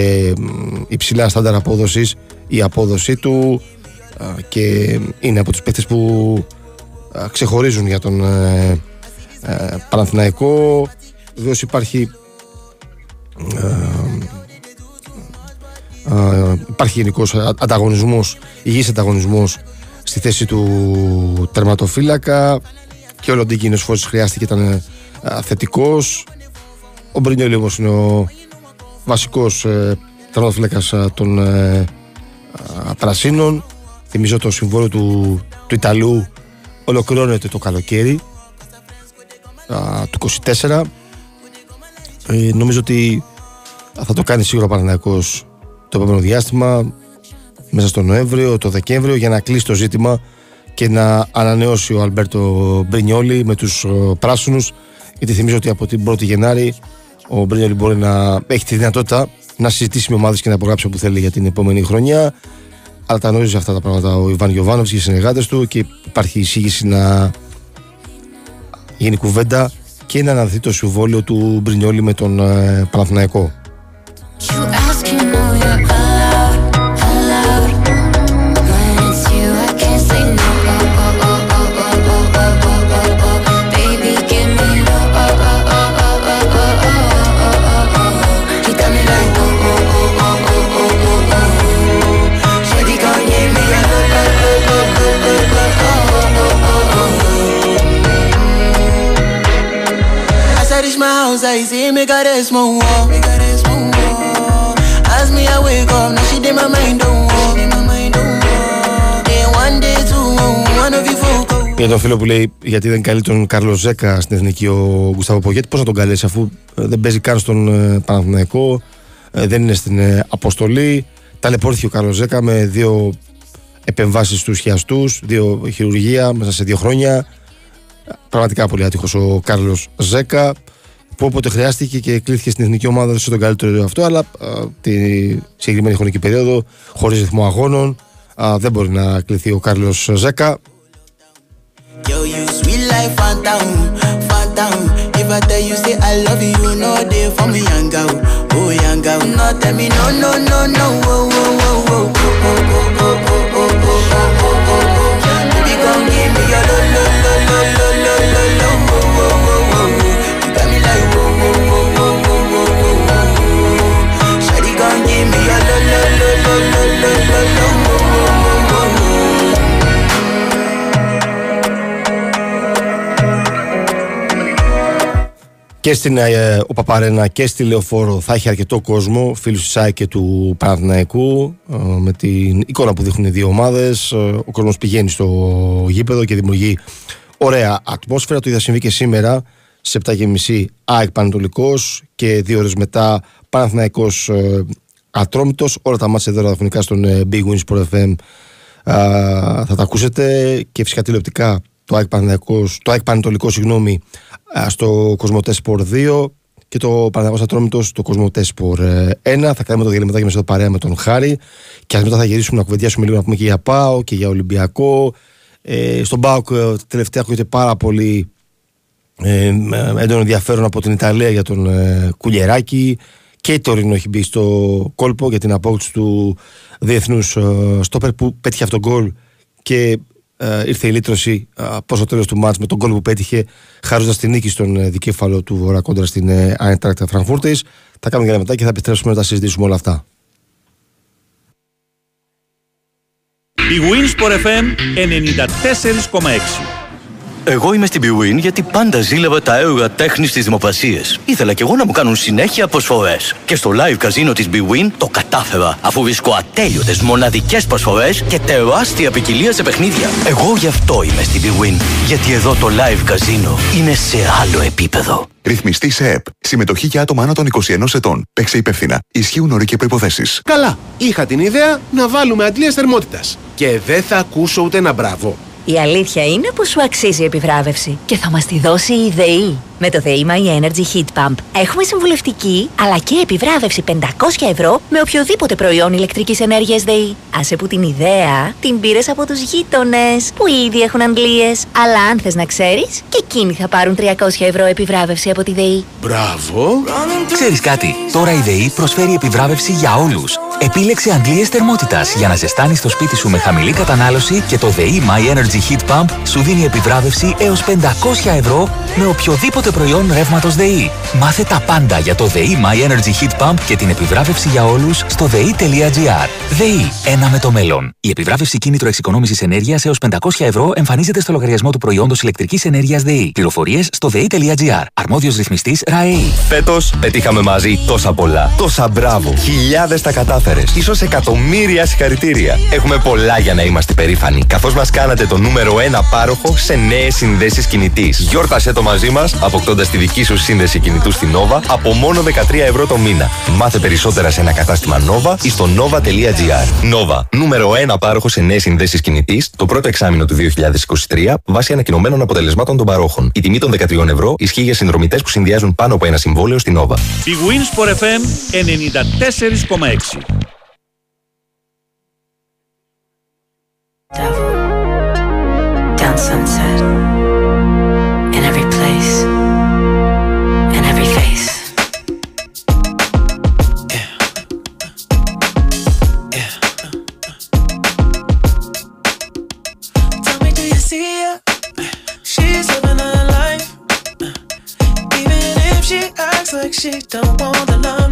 υψηλά στάνταρ απόδοσης η απόδοσή του και είναι από τους παίχτες που ξεχωρίζουν για τον ε, ε, Παναθηναϊκό. Βεβαίως υπάρχει υπάρχει γενικός ανταγωνισμός υγιής ανταγωνισμός στη θέση του τερματοφύλακα και ο Λοντίνκι φορές χρειάστηκε ήταν θετικός ο Μπρινιόλη όμως είναι ο βασικός ε, τερματοφύλακας των ε, Πρασίνων. Θυμίζω το συμβόλαιο του, του Ιταλού. Ολοκληρώνεται το καλοκαίρι του 24 ε, νομίζω ότι θα το κάνει σίγουρα ο Παναθηναϊκός το επόμενο διάστημα μέσα στο Νοέμβριο, το Δεκέμβριο για να κλείσει το ζήτημα και να ανανεώσει ο Αλμπέρτο Μπρινιόλη με τους ε, πράσινους. Γιατί θυμίζω ότι από την 1η Γενάρη ο Μπρινιόλη μπορεί να έχει τη δυνατότητα να συζητήσει με ομάδες και να υπογράψει όπου θέλει για την επόμενη χρονιά αλλά τα γνωρίζει αυτά τα πράγματα ο Ιβάν Γιωβάνοβς και οι συνεργάτες του και υπάρχει εισήγηση να γίνει κουβέντα και να αναδεί το συμβόλαιο του Μπρινιόλη με τον ε, Παναθηναϊκό. I see me got a small wall. As me I wake up, now she did my mind don't walk. Then one day two, one of you folk. Για τον φίλο που λέει γιατί δεν καλεί τον Κάρλος Ζέκα στην εθνική ο Γκουστάβο Πογέτη, πώς να τον καλέσει αφού ε, δεν παίζει καν στον ε, Παναθηναϊκό, ε, δεν είναι στην αποστολή. Ταλαιπωρήθηκε ο Κάρλος Ζέκα με δύο επεμβάσεις στους χιαστούς, δύο χειρουργία μέσα σε δύο χρόνια. Πραγματικά πολύ άτυχος ο Κάρλος Ζέκα που όποτε χρειάστηκε και κλείθηκε στην εθνική ομάδα σε τον καλύτερο αυτό, αλλά τη συγκεκριμένη χρονική περίοδο, χωρί ρυθμό αγώνων, δεν μπορεί να κληθεί ο Κάρλο Ζέκα. Yo, you sweet life, phantom, come give me your lo, lo, lo, lo, lo, lo, lo, lo, oh, oh, oh. και στην ε, ο Παπαρένα και στη Λεωφόρο θα έχει αρκετό κόσμο, φίλους του ΣΑΙ και του Παναθηναϊκού ε, με την εικόνα που δείχνουν οι δύο ομάδες. Ε, ο κόσμος πηγαίνει στο γήπεδο και δημιουργεί ωραία ατμόσφαιρα. Το είδα συμβεί και σήμερα σε 7.30 ΑΕΚ Πανατολικός και δύο ώρες μετά Παναθηναϊκός ε, Ατρόμητος. Όλα τα μάτια εδώ ραδιοφωνικά στον ε, Big Wins Sport FM θα τα ακούσετε και φυσικά τηλεοπτικά το ΑΕΚ, το ΑΕΚ Πανατολικό συγγνώμη, στο Κοσμοτέ Sport 2 και το Παναγιώτο Ατρόμητος στο Κοσμοτέ Sport 1. Θα κάνουμε το διαλυματάκι μα εδώ παρέα με τον Χάρη. Και μετά θα γυρίσουμε να κουβεντιάσουμε λίγο να πούμε και για ΠΑΟ και για Ολυμπιακό. Ε, στον ΠΑΟ ε, τελευταία ακούγεται πάρα πολύ ε, έντονο ενδιαφέρον από την Ιταλία για τον ε, Κουλιεράκη. Και η Τωρίνο έχει μπει στο κόλπο για την απόκτηση του διεθνούς ε, στόπερ που πέτυχε αυτόν τον γκολ και ε, ήρθε η λύτρωση ε, προ το τέλος του μάτς με τον γκολ που πέτυχε, χάροντα την νίκη στον ε, δικέφαλο του Βορρά κόντρα στην ε, Άιντρακτα Φραγκφούρτη. Θα κάνουμε για μετά και θα επιστρέψουμε να τα συζητήσουμε όλα αυτά. Η Winsport FM 94,6 εγώ είμαι στην Bwin γιατί πάντα ζήλευα τα έργα τέχνης στι δημοπρασίε. Ήθελα κι εγώ να μου κάνουν συνέχεια προσφορές. Και στο live καζίνο της Bwin το κατάφερα, αφού βρίσκω ατέλειωτες μοναδικές προσφορές και τεράστια ποικιλία σε παιχνίδια. Εγώ γι' αυτό είμαι στην Bwin. Γιατί εδώ το live καζίνο είναι σε άλλο επίπεδο. Ρυθμιστή σε ΕΠ. Συμμετοχή για άτομα άνω των 21 ετών. Παίξε υπεύθυνα. Ισχύουν όροι και προποθέσει. Καλά. Είχα την ιδέα να βάλουμε αντλίες θερμότητας. Και δεν θα ακούσω ούτε ένα μπράβο. Η αλήθεια είναι πως σου αξίζει η επιβράβευση και θα μας τη δώσει η ΔΕΗ. Με το ΔΕΗ My Energy Heat Pump έχουμε συμβουλευτική αλλά και επιβράβευση 500 ευρώ με οποιοδήποτε προϊόν ηλεκτρικής ενέργειας ΔΕΗ. Άσε που την ιδέα την πήρες από τους γείτονες που ήδη έχουν αντλίες. Αλλά αν θες να ξέρεις και εκείνοι θα πάρουν 300 ευρώ επιβράβευση από τη ΔΕΗ. Μπράβο! Ξέρεις κάτι, τώρα η ΔΕΗ προσφέρει επιβράβευση για όλους. Επίλεξε αντλίες θερμότητας για να ζεστάνεις το σπίτι σου με χαμηλή κατανάλωση και το ΔΕΗ My Energy Heat Pump σου δίνει επιβράβευση έως 500 ευρώ με οποιοδήποτε προϊόν ρεύματος ΔΕΗ. Μάθε τα πάντα για το ΔΕΗ My Energy Heat Pump και την επιβράβευση για όλους στο ΔΕΗ.gr. ΔΕΗ, ένα με το μέλλον. Η επιβράβευση κίνητρο εξοικονόμησης ενέργειας έως 500 ευρώ εμφανίζεται στο λογαριασμό του προϊόντος ηλεκτρικής ενέργειας ΔΕΗ. Πληροφορίες στο ΔΕΗ.gr. Αρμόδιος ρυθμιστής ΡΑΕΗ. Φέτος πετύχαμε μαζί τόσα πολλά. Τόσα μπράβο. Χιλιάδες τα κατάφερες. Ίσως εκατομμύρια συγχαρητήρια. Έχουμε πολλά για να είμαστε περήφανοι. Καθώς μας κάνατε το νούμερο 1 πάροχο σε νέες συνδέσεις κινητής. Γιόρτασέ το μαζί μας, αποκτώντας τη δική σου σύνδεση κινητού στην Nova από μόνο 13 ευρώ το μήνα. Μάθε περισσότερα σε ένα κατάστημα Nova ή στο nova.gr. Nova, νούμερο 1 πάροχος σε νέες συνδέσεις κινητής, το πρώτο εξάμεινο του 2023, βάσει ανακοινωμένων αποτελεσμάτων των παρόχων. Η τιμή των 13 ευρώ ισχύει για συνδρομητές που συνδυάζουν πάνω από ένα συμβόλαιο στην Nova. Η Wins FM 94,6 down sunset in every place, in every face. Yeah. Yeah. Tell me, do you see her? She's living her life. Even if she acts like she don't want the limelight.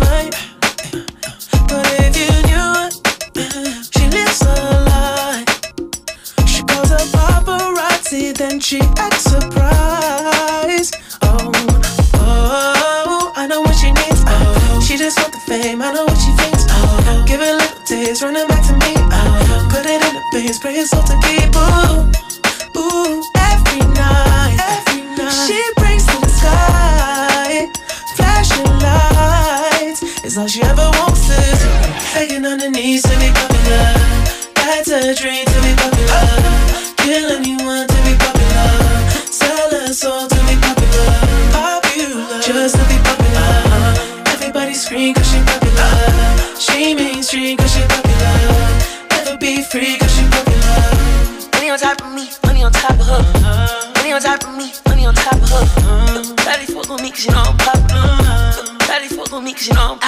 Paparazzi, then she acts surprised. Oh, oh, I know what she needs. Oh, she just want the fame. I know what she thinks. Oh, give it little taste, running back to me. Oh, put it in the base, pray it's all to keep. Ooh, ooh, every night, every night she brings to the sky, flashing lights. It's all she ever wants is faking knees to be popular. That's a dream cause you know I'm popular. Daddy fuck with me cause you know I'm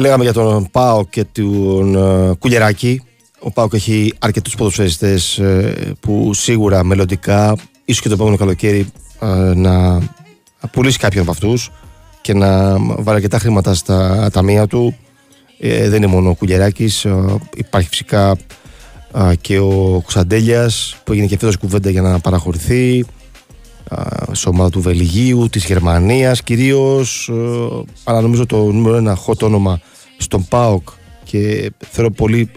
Λέγαμε για τον Πάο και τον ε, Κουλεράκη. Ο Πάοκ έχει αρκετούς ποδοσφαιριστές ε, που σίγουρα μελλοντικά, ίσως και το επόμενο καλοκαίρι, ε, να πουλήσει κάποιον από αυτούς και να βάλει αρκετά χρήματα στα ταμεία του. Ε, δεν είναι μόνο ο Κουλεράκης, ε, υπάρχει φυσικά ε, και ο Κωνσταντέλιας που έγινε και φέτος κουβέντα για να παραχωρηθεί α, σε ομάδα του Βελγίου, της Γερμανίας κυρίως. Ε, αλλά νομίζω το νούμερο ένα hot όνομα στον ΠΑΟΚ και θεωρώ πολύ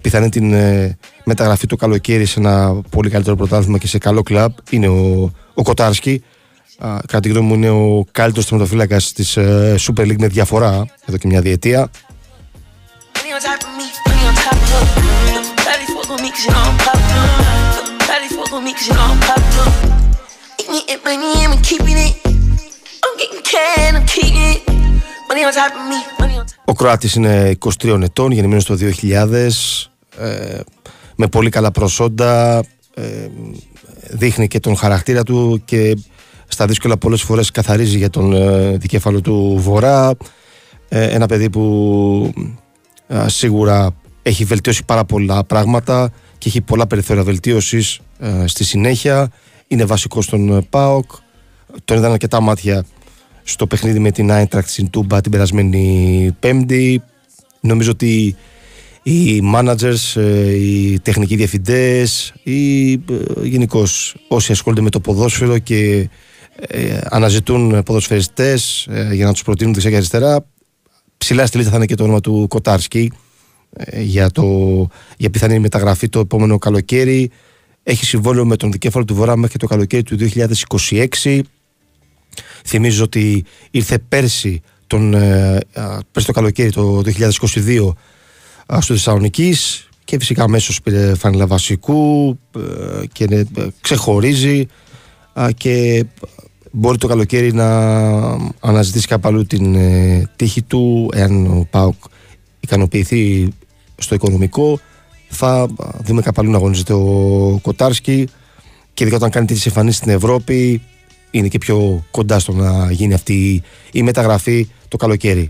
πιθανή την ε, μεταγραφή το καλοκαίρι σε ένα πολύ καλύτερο πρωτάθλημα και σε καλό κλαμπ είναι ο, ο Κοτάρσκι. Α, κατά τη γνώμη μου είναι ο καλύτερος τερματοφύλακας της ε, Super League με διαφορά εδώ και μια διετία Money on top of me, money on top of her. Daddy fuck with me cause you know I'm popular. Daddy fuck with me cause you know I'm popular. Eating it, money, I'm keeping it. I'm getting can, I'm keeping it. Money on top of me, money on top. Ο Κροάτης είναι 23 ετών, γεννημένος το 2000, ε, με πολύ καλά προσόντα, ε, δείχνει και τον χαρακτήρα του και στα δύσκολα πολλές φορές καθαρίζει για τον ε, δικέφαλο του Βορρά. Ε, ένα παιδί που ε, σίγουρα έχει βελτιώσει πάρα πολλά πράγματα και έχει πολλά περιθώρια βελτίωσης ε, στη συνέχεια. Είναι βασικός στον ε, ΠΑΟΚ. Τον είδαν αρκετά μάτια στο παιχνίδι με την Eintracht στην Τούμπα την περασμένη Πέμπτη. Νομίζω ότι οι managers, ε, οι τεχνικοί διευθυντές ή γενικώς όσοι ασχολούνται με το ποδόσφαιρο και ε, αναζητούν ποδοσφαιριστές ε, για να τους προτείνουν δεξιά και αριστερά ψηλά στη λίστα θα είναι και το όνομα του Κοτάρσκι ε, για, το, για πιθανή μεταγραφή το επόμενο καλοκαίρι έχει συμβόλαιο με τον δικέφαλο του Βορρά μέχρι το καλοκαίρι του 2026 Θυμίζω ότι ήρθε πέρσι, τον, ε, α, πέρσι το καλοκαίρι το 2022 α, στο Θεσσαλονίκης και φυσικά αμέσως πήρε φανελά βασικού ε, και ε, ξεχωρίζει α, και μπορεί το καλοκαίρι να αναζητήσει κάπου αλλού την ε, τύχη του εάν ο ΠΑΟΚ ικανοποιηθεί στο οικονομικό θα α, δούμε κάπου αλλού να αγωνίζεται ο Κοτάρσκι και ειδικά όταν κάνει τέτοιες εμφανίσεις στην Ευρώπη είναι και πιο κοντά στο να γίνει αυτή η μεταγραφή το καλοκαίρι.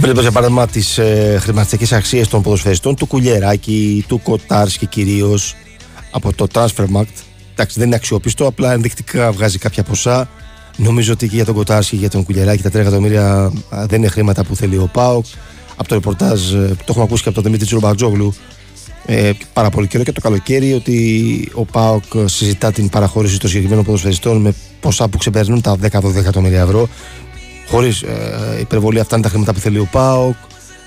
Βλέπω για παράδειγμα τις ε, χρηματιστικές αξίες των ποδοσφαιριστών του Κουλιεράκη, του Κοτάρσκι κυρίως από το Transfermarkt. Εντάξει, δεν είναι αξιόπιστο, απλά ενδεικτικά βγάζει κάποια ποσά. Νομίζω ότι και για τον Κοτάρσκι και για τον Κουλιεράκη τα 3 εκατομμύρια α, δεν είναι χρήματα που θέλει ο Πάοκ. Από το ρεπορτάζ, ε, το έχουμε ακούσει και από τον Δημήτρη Τσουρμπατζόγλου ε, πάρα πολύ καιρό και το καλοκαίρι ότι ο ΠΑΟΚ συζητά την παραχώρηση των συγκεκριμένων ποδοσφαιριστών με ποσά που ξεπερνούν τα 10-12 εκατομμύρια ευρώ. Χωρίς ε, υπερβολή, αυτά είναι τα χρήματα που θέλει ο ΠΑΟΚ.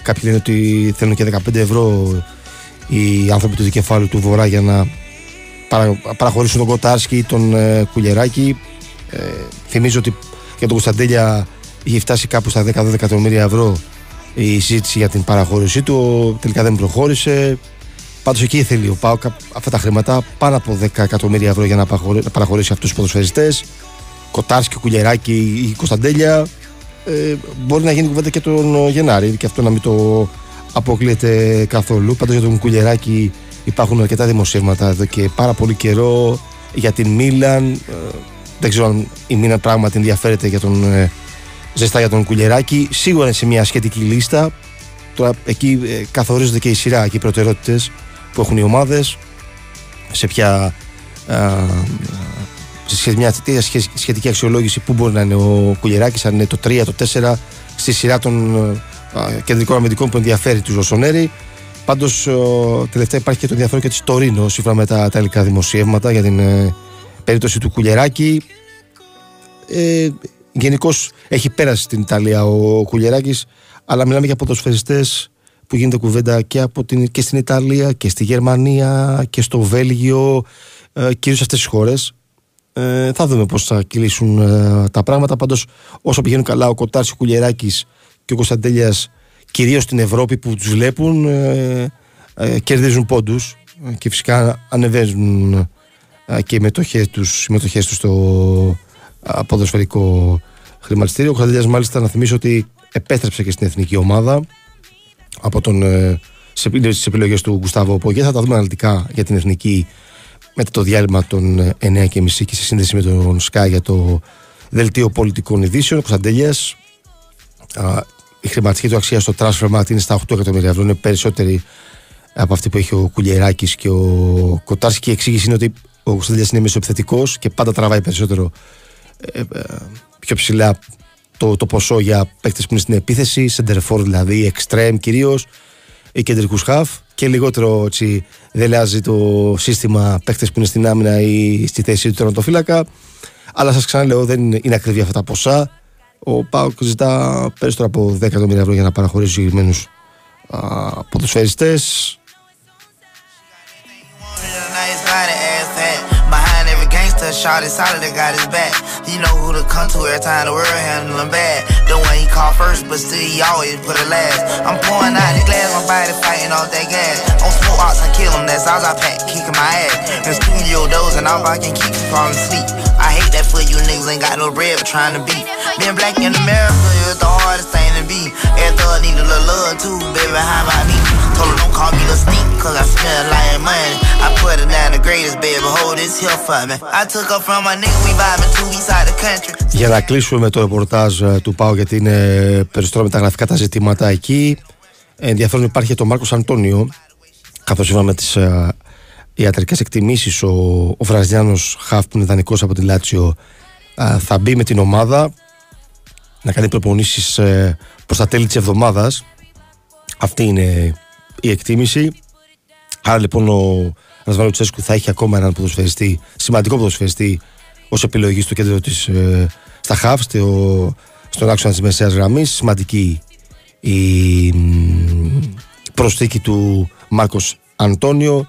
Κάποιοι λένε ότι θέλουν και 15 ευρώ οι άνθρωποι του δικεφάλου του Βορρά για να παρα, παραχωρήσουν τον Κοτάρσκι ή τον ε, Κουλιεράκη. Ε, θυμίζω ότι για τον Κωνσταντέλια είχε φτάσει κάπου στα 10-12 εκατομμύρια ευρώ η συζήτηση για την παραχώρησή του. Τελικά δεν προχώρησε. Πάντως εκεί θέλει ο Πάοκ αυτά τα χρήματα πάνω από 10 εκατομμύρια ευρώ για να παραχωρήσει- να παραχωρήσει αυτούς τους ποδοσφαιριστές. Κοτάρσκι, Κουλιεράκη ή Κωνσταντέλια. Ε, μπορεί να γίνει κουβέντα και τον Γενάρη και αυτό να μην το αποκλείεται καθόλου. Πάντως για τον Κουλιεράκη υπάρχουν αρκετά δημοσίευματα εδώ και πάρα πολύ καιρό για την Μίλαν. Ε, δεν ξέρω αν η Μίλαν πράγματι ενδιαφέρεται για τον ε, ζεστά για τον Κουλεράκη. Σίγουρα είναι σε μια σχετική λίστα. Τώρα εκεί ε, καθορίζονται και η σειρά και οι προτεραιότητες που έχουν οι ομάδες. Σε ποια. Α, σε μια τέτοια σχε- σχετική αξιολόγηση που μπορεί να είναι ο Κουλεράκη, αν είναι το 3, το 4, στη σειρά των ε, α, κεντρικών αμυντικών που ενδιαφέρει τους Ρωσονέρη. Πάντως, τελευταία υπάρχει και το ενδιαφέρον και της Τωρίνο, σύμφωνα με τα, τα ελληνικά δημοσιεύματα για την ε, περίπτωση του Κουλεράκη. Ε, Γενικώς έχει πέρασει στην Ιταλία ο Κουλεράκη, αλλά μιλάμε για ποδοσφαιριστές που γίνεται κουβέντα και, από την, και στην Ιταλία και στη Γερμανία και στο Βέλγιο, ε, κυρίως αυτές τις χώρες. Ε, θα δούμε πώς θα κυλήσουν ε, τα πράγματα. Πάντως, όσο πηγαίνουν καλά, ο Κοτάρη, ο Κουλεράκη και ο Κωνσταντέλιας, κυρίως στην Ευρώπη που τους βλέπουν, ε, ε, κερδίζουν πόντους και φυσικά ανεβαίνουν ε, και οι μετοχές τους, οι μετοχές τους στο α, ποδοσφαιρικό χρηματιστήριο. Ο Κωνσταντέλιας μάλιστα να θυμίσω ότι επέστρεψε και στην εθνική ομάδα από τον, ε, σε, στις επιλογές του Γκουστάβο Πογέ. Θα τα δούμε αναλυτικά για την εθνική μετά το διάλειμμα των ε, 9.30 και σε σύνδεση με τον ΣΚΑ για το δελτίο πολιτικών ειδήσεων. Ο Κωνσταντέλιας α, η χρηματική του αξία στο transfer market είναι στα 8 εκατομμύρια ευρώ. Είναι περισσότερη από αυτή που έχει ο Κουλιεράκης και ο Κοτάρσης. Και η εξήγηση είναι ότι ο Κωνσταντέλιας είναι μεσοεπιθετικό και πάντα τραβάει περισσότερο ε, ε, πιο ψηλά το, το ποσό για παίκτες που είναι στην επίθεση, σεντερφόρ δηλαδή, extreme κυρίως, ή κεντρικούς χαφ και λιγότερο έτσι, δελεάζει το σύστημα παίκτες που είναι στην άμυνα ή στη θέση του τερματοφύλακα. Αλλά σας ξαναλέω, δεν είναι, είναι ακριβή αυτά τα ποσά. Ο Πάουκ ζητά περισσότερο από 10 εκατομμύρια ευρώ για να παραχωρήσει συγκεκριμένου ποδοσφαιριστές. Shot is solid, that got his back. You know who to come to every time the world handle him bad. The one he called first, but still he always put it last. I'm pouring out the glass, my body fighting off that gas. On smoke ox I kill him, that's all I pack, kicking my ass. In studio dozing off, I can keep falling asleep. I hate that for you niggas ain't got no bread but trying to beat. Being black in America is the hardest thing to be. Every thug need a little love too, baby, how about me? Told her don't call me the stink, cause I smell like money. I put her down the greatest, baby, hold this here for me. I took her from my nigga, we vibing two weeks out the country. Για να κλείσουμε με το ρεπορτάζ ε, του ΠΑΟ γιατί είναι περισσότερο μεταγραφικά τα ζητήματα εκεί. Ενδιαφέρον υπάρχει και το Μάρκος Αντώνιο καθώς είπαμε με τις ε, ιατρικές εκτιμήσεις ο, ο Βραζιάνος Χαφ που είναι δανεικός από τη Λάτσιο ε, θα μπει με την ομάδα να κάνει προπονήσεις ε, προς τα τέλη της εβδομάδας. Αυτή είναι η εκτίμηση. Άρα λοιπόν ο Ρασβάλο Τσέσκου θα έχει ακόμα έναν ποδοσφαιριστή σημαντικό ποδοσφαιριστή ως επιλογή στο κέντρο της ε, στα Χαφ στο, στον άξονα της μεσαίας γραμμής. Σημαντική η μ, προσθήκη του Μάρκος Αντώνιο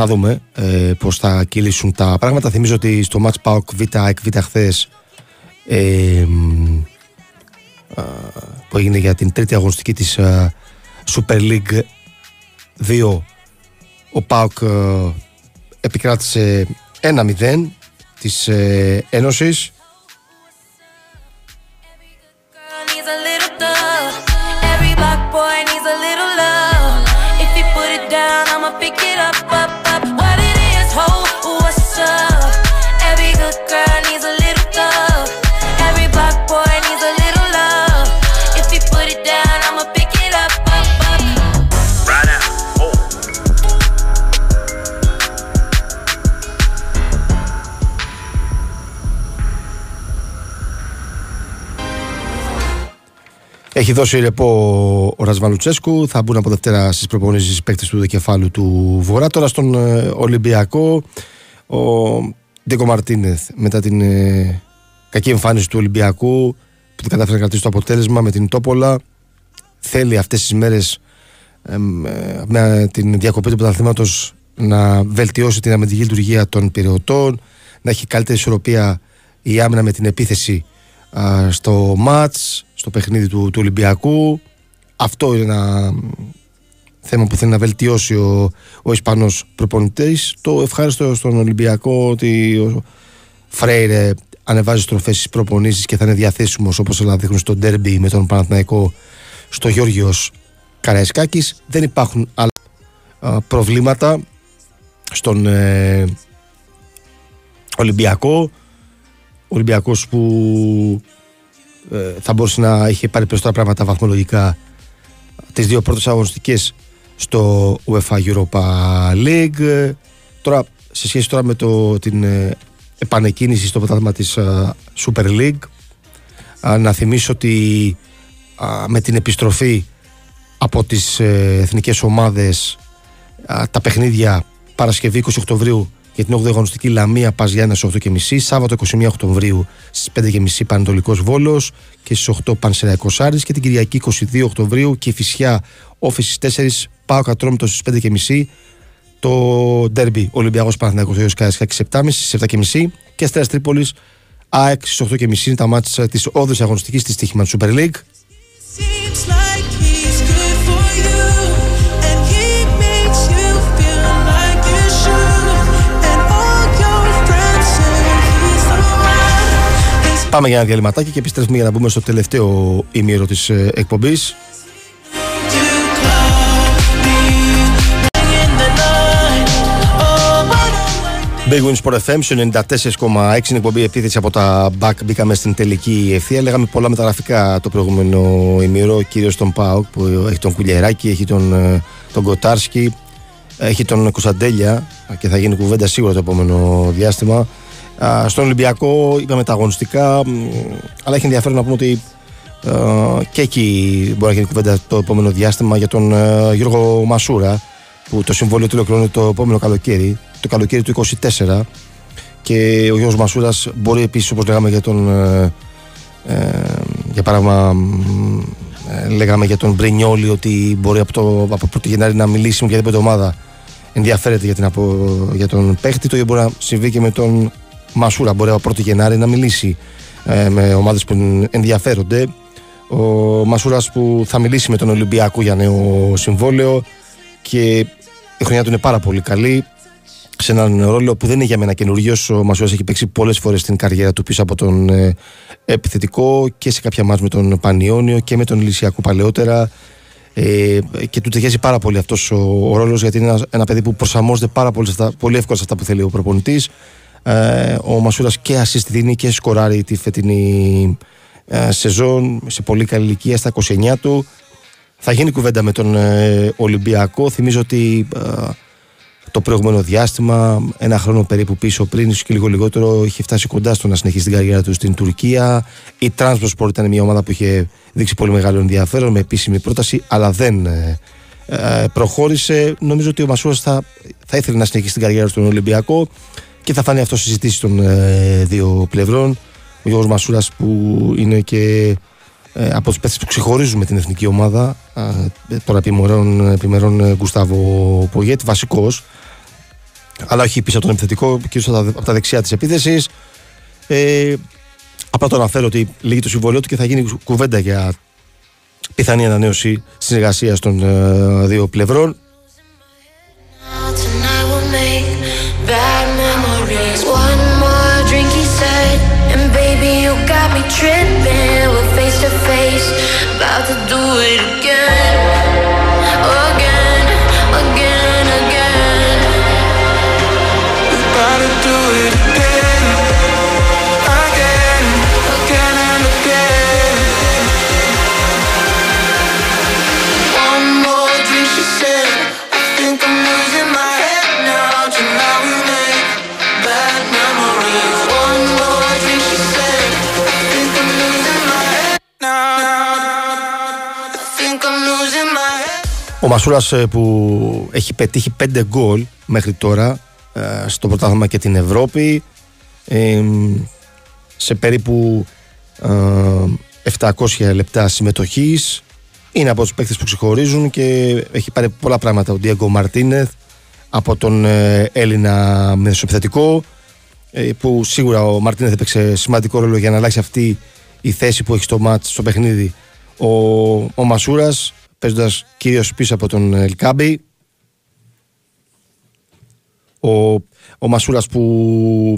θα δούμε ε, πώς θα κυλήσουν τα πράγματα. Θυμίζω ότι στο Match Pauk Β εκ Β χθες ε, μ, α, που έγινε για την τρίτη αγωνιστική της α, Super League 2 ο Πάουκ ε, επικράτησε 1-0 της ε, Ένωσης Έχει δώσει ρεπό ο Ρασβαλουτσέσκου. Θα μπουν από Δευτέρα στις προπονήσεις παίκτες του δικεφάλου του Βορρά. Τώρα στον ε, Ολυμπιακό, ο Ντίκο Μαρτίνεθ μετά την ε, κακή εμφάνιση του Ολυμπιακού που δεν κατάφερε να κρατήσει το αποτέλεσμα με την Τόπολα. Θέλει αυτές τις μέρες με την διακοπή του πρωταθλήματος να βελτιώσει την αμυντική λειτουργία των πυρεωτών, να έχει καλύτερη ισορροπία η άμυνα με την επίθεση α, στο μάτς, στο παιχνίδι του, του Ολυμπιακού. Αυτό είναι ένα μ, θέμα που θέλει να βελτιώσει ο, ο Ισπανός προπονητής. Το ευχάριστο στον Ολυμπιακό ότι ο Φρέιρε ανεβάζει στροφές στις προπονήσεις και θα είναι διαθέσιμος όπως όλα δείχνουν στο ντέρμπι με τον Παναθηναϊκό στο Γιώργιος Καραϊσκάκης. Δεν υπάρχουν άλλα α, προβλήματα στον ε, Ολυμπιακό. Ο Ολυμπιακός που ε, θα μπορούσε να είχε πάρει περισσότερα πράγματα βαθμολογικά τις δύο πρώτες αγωνιστικές στο UEFA Europa League. Ε, Τώρα, σε σχέση τώρα με το, την ε, επανεκκίνηση στο πρωτάθλημα της ε, Super League, α, να θυμίσω ότι α, με την επιστροφή από τις ε, εθνικές ομάδες α, τα παιχνίδια Παρασκευή 20 Οκτωβρίου για την 8η αγωνιστική Λαμία Πας Γιάννης 8.30 Σάββατο 21 Οκτωβρίου στις 5.30 Πανετολικός Βόλος και στις 8 Πανσεραϊκός Άρης. Και την Κυριακή 22 Οκτωβρίου και η Φυσιά όφηση 4 Πάω Κατρόμητο στις 5.30 το ντέρμπι Ολυμπιακός Παναθηναϊκός Θεός Καϊσκάκη 7.30 στις 7.30 και Αστέρας Τρίπολης ΑΕΚ στις 8.30 είναι τα μάτια της 8ης αγωνιστικής της Τύχημαν Super League Πάμε για ένα διαλυματάκι και επιστρέφουμε για να μπούμε στο τελευταίο ημίρο της ε, εκπομπής in the night. Oh, but Big Win Sport FM στο 94,6 είναι εκπομπή επίθεση από τα back. Μπήκαμε στην τελική ευθεία. Λέγαμε πολλά μεταγραφικά το προηγούμενο ημίρο. Κυρίως τον Πάοκ που έχει τον Κουλιεράκη, έχει τον, ε, τον Κοτάρσκι, έχει τον Κωνσταντέλια και θα γίνει κουβέντα σίγουρα το επόμενο διάστημα. Α, Στον Ολυμπιακό είπαμε τα αγωνιστικά, μ, αλλά έχει ενδιαφέρον να πούμε ότι ε, και εκεί μπορεί να γίνει κουβέντα το επόμενο διάστημα για τον ε, Γιώργο Μασούρα που το συμβόλαιο του ολοκληρώνει το επόμενο καλοκαίρι, το καλοκαίρι του 24 και ο Γιώργος Μασούρας μπορεί επίσης όπως λέγαμε για τον ε, ε, για παράδειγμα μ, ε, λέγαμε για τον Μπρινιόλη ότι μπορεί από, το, από 1η Γενάρη να μιλήσει με οποιαδήποτε ομάδα. Ενδιαφέρεται για, την, απο, για τον παίχτη το ίδιο μπορεί να συμβεί και με τον Μασούρα μπορεί από 1η Γενάρη να μιλήσει ε, με ομάδες που ενδιαφέρονται ο Μασούρας που θα μιλήσει με τον Ολυμπιακό για νέο συμβόλαιο και η χρονιά του είναι πάρα πολύ καλή σε έναν ρόλο που δεν είναι για μένα καινούριο. Ο Μασούρας έχει παίξει πολλές φορές στην καριέρα του πίσω από τον ε, επιθετικό και σε κάποια μάτια με τον Πανιόνιο και με τον Ηλυσιακό παλαιότερα. Ε, και του ταιριάζει πάρα πολύ αυτός ο, ο ρόλος γιατί είναι ένας, ένα παιδί που προσαρμόζεται πάρα πολύ, σε αυτά, πολύ εύκολα σε αυτά που θέλει ο προπονητής. Ε, ο Μασούρα και assist δίνει και σκοράρει τη φετινή ε, σεζόν σε πολύ καλή ηλικία στα 29 του. Θα γίνει κουβέντα με τον ε, Ολυμπιακό. Θυμίζω ότι ε, το προηγούμενο διάστημα, ένα χρόνο περίπου πίσω πριν, ίσως και λίγο λιγότερο, είχε φτάσει κοντά στο να συνεχίσει την καριέρα του στην Τουρκία. Η Transport ήταν μια ομάδα που είχε δείξει πολύ μεγάλο ενδιαφέρον με επίσημη πρόταση, αλλά δεν ε, ε, προχώρησε. Νομίζω ότι ο Μασούρα θα, θα ήθελε να συνεχίσει την καριέρα του στον Ολυμπιακό και θα φανεί αυτό στη συζήτηση των ε, δύο πλευρών. Ο Γιώργος Μασούρας που είναι και ε, από τους παίχτε που ξεχωρίζουν με την εθνική ομάδα. Ε, τώρα επιμερών, επιμερών ε, Γκουστάβο Πογέτ, βασικός. Αλλά όχι πίσω από τον επιθετικό, κυρίως από, τα- από τα δεξιά της επίθεσης. Ε, απλά το αναφέρω ότι λύγει το συμβολίο του και θα γίνει κουβέντα για πιθανή ανανέωση συνεργασίας των ε, δύο πλευρών. About to do it again, Ο Μασούρας ε, που έχει πετύχει 5 γκολ μέχρι τώρα ε, στο πρωτάθλημα και την Ευρώπη ε, σε περίπου ε, 700 λεπτά συμμετοχής. Είναι από τους παίκτες που ξεχωρίζουν και έχει πάρει πολλά πράγματα. Ο Ντιέγκο Μαρτίνεθ από τον ε, Έλληνα μεσοπιθετικό ε, που σίγουρα ο Μαρτίνεθ έπαιξε σημαντικό ρόλο για να αλλάξει αυτή η θέση που έχει στο μάτς, στο παιχνίδι ο, ο Μασούρας παίζοντας κυρίως πίσω από τον Ελκάμπη ο, ο Μασούρας που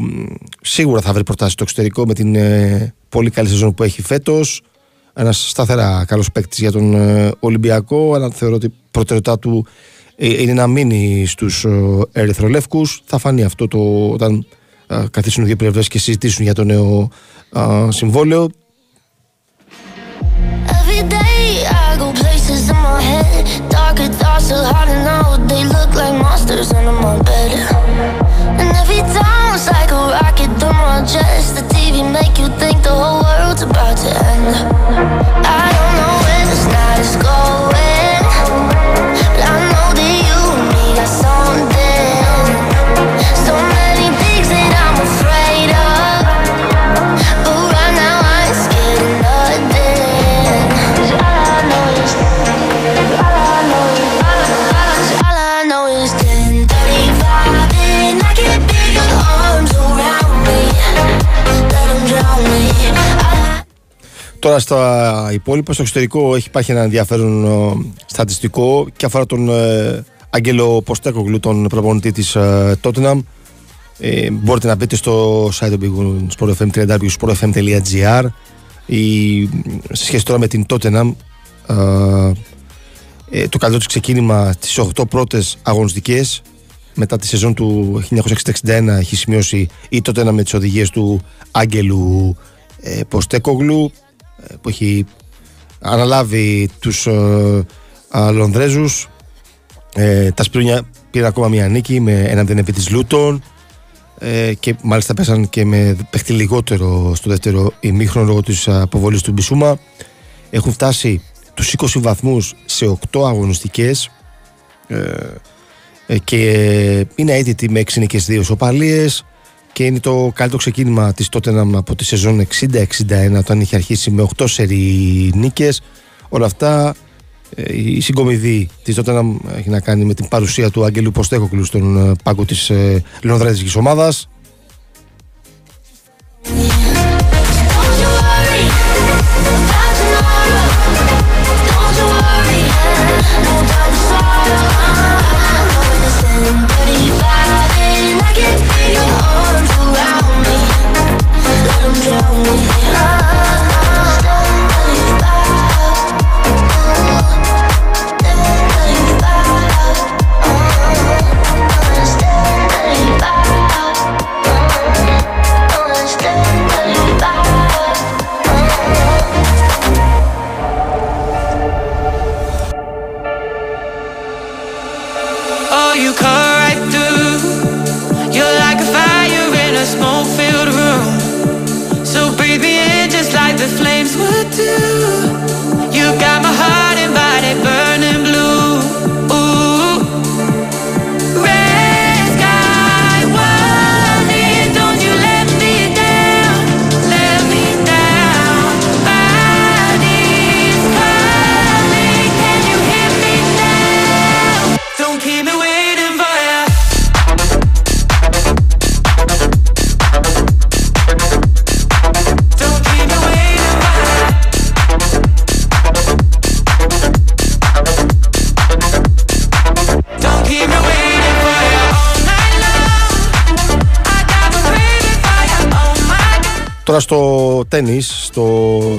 μ, σίγουρα θα βρει προτάσεις στο εξωτερικό με την ε, πολύ καλή σεζόν που έχει φέτος. Ένας σταθερά καλός παίκτης για τον ε, Ολυμπιακό αλλά θεωρώ ότι η προτεραιότητά του ε, είναι να μείνει στους ε, ερυθρολεύκους. Θα φανεί αυτό το, όταν ε, καθίσουν οι δύο πλευρές και συζητήσουν για το νέο ε, συμβόλαιο Darker thoughts are hard to know. They look like monsters under my bed. And every time it's like a rocket through my chest. The TV make you think the whole world's about to end. I don't know where this night is Τώρα στα υπόλοιπα, στο εξωτερικό έχει υπάρχει ένα ενδιαφέρον ε, στατιστικό και αφορά τον ε, Άγγελο Ποστέκογλου, τον προπονητή της ε, Tottenham. Ε, μπορείτε να μπείτε στο site του Big Sport FM www.sportfm.gr η, σε σχέση τώρα με την Tottenham ε, ε, το καλύτερο της ξεκίνημα στις 8 πρώτες αγωνιστικές μετά τη σεζόν του 1961 έχει σημειώσει η Tottenham με τις οδηγίες του Άγγελου ε, Ποστέκογλου ε, που έχει αναλάβει τους ε, α, Λονδρέζους. Ε, τα Σπυρούνια πήραν ακόμα μια νίκη με έναν δεν επί της Λούτων. Ε, και μάλιστα πέσαν και με παιχτή λιγότερο στο δεύτερο ημίχρονο λόγω της αποβολής του Μπισούμα. Έχουν φτάσει τους 20 βαθμούς σε 8 αγωνιστικές. Ε, ε, και είναι αίτητη με 6 νίκες 2 σοπαλίες και είναι το καλύτερο ξεκίνημα της τότε από τη σεζόν 60-61 όταν είχε αρχίσει με 8 σερι νίκες. Όλα αυτά ε, η συγκομιδή της τότε έχει να κάνει με την παρουσία του Άγγελου Ποστέχοκλου στον ε, πάγκο της ε, Λονδρέζικης ομάδας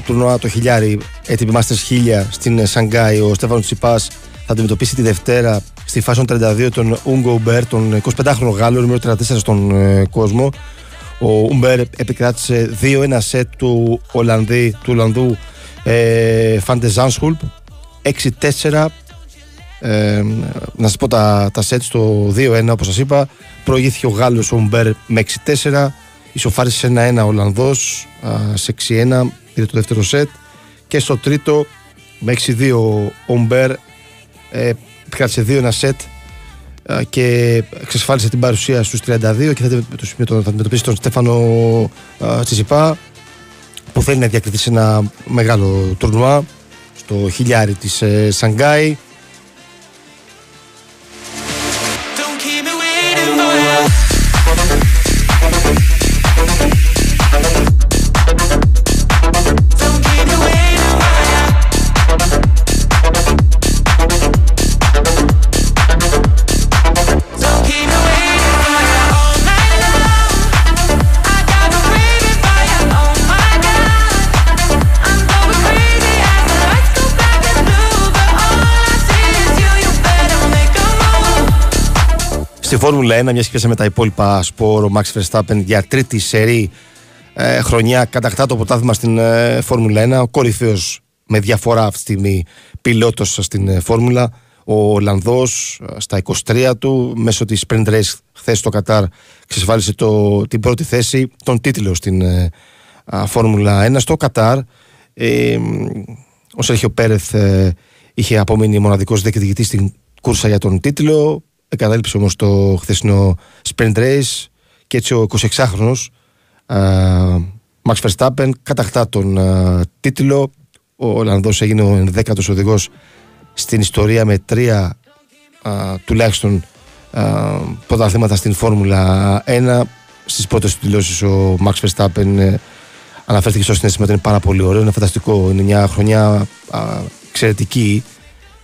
τουρνουά το χιλιάρι, έτοιμη Masters 1000 στην ε, Σανγκάη, ο Στέφανος Τσιπάς θα αντιμετωπίσει τη Δευτέρα στη φάση των 32 τον Ούγκο Ουμπέρ, τον 25χρονο Γάλλο, νούμερο 34 στον ε, κόσμο. Ο Ουμπέρ επικράτησε 2-1 σετ του Ολλανδί, του Ολλανδού ε, Φαντε Ζάνσχουλπ 6-4 ε, να σας πω τα, τα σετ στο 2-1 όπως σας είπα. Προηγήθηκε ο Γάλλος ο Ουμπέρ με 6-4 ισοφάρισε 1-1 ο Ολλανδός α, σε 6-1 πήρε το δεύτερο σετ και στο τρίτο με 6-2 ο Ουμπέρ ε, κράτησε 2-1 σετ α, και εξασφάλισε την παρουσία στους 32 και θα, αντιμετωπίσει τον- θα αντιμετωπίσει τον Στέφανο α, Τσιτσιπά που θέλει να διακριθεί σε ένα μεγάλο τουρνουά στο χιλιάρι της ε, Σανγκάη Φόρμουλα 1, μια και πιάσαμε τα υπόλοιπα σπορ, ο Max Verstappen για τρίτη σερή ε, χρονιά κατακτά το πρωτάθλημα στην ε, Φόρμουλα 1. Ο κορυφαίος με διαφορά αυτή τη στιγμή πιλότος στην ε, φόρμουλα. Ο Ολλανδός ε, στα 23 του μέσω της sprint race χθες στο Κατάρ εξασφάλισε το, την πρώτη θέση τον τίτλο στην ε, α, Φόρμουλα 1 στο Κατάρ ε, ο Σέρχιο Πέρεθ ε, είχε απομείνει μοναδικός διεκδικητής στην κούρσα για τον τίτλο εγκατάλειψε όμως το χθεσινό sprint race και έτσι ο 26χρονος Max Verstappen κατακτά τον α, τίτλο. Ο Ολλανδός έγινε ο 11ος οδηγός στην ιστορία με τρία α, τουλάχιστον α, πρωταθλήματα στην Φόρμουλα 1 στις πρώτες του δηλώσεις ο Max Verstappen ε, αναφέρθηκε στο συνέστημα ότι είναι πάρα πολύ ωραίο, είναι φανταστικό είναι μια χρονιά α, εξαιρετική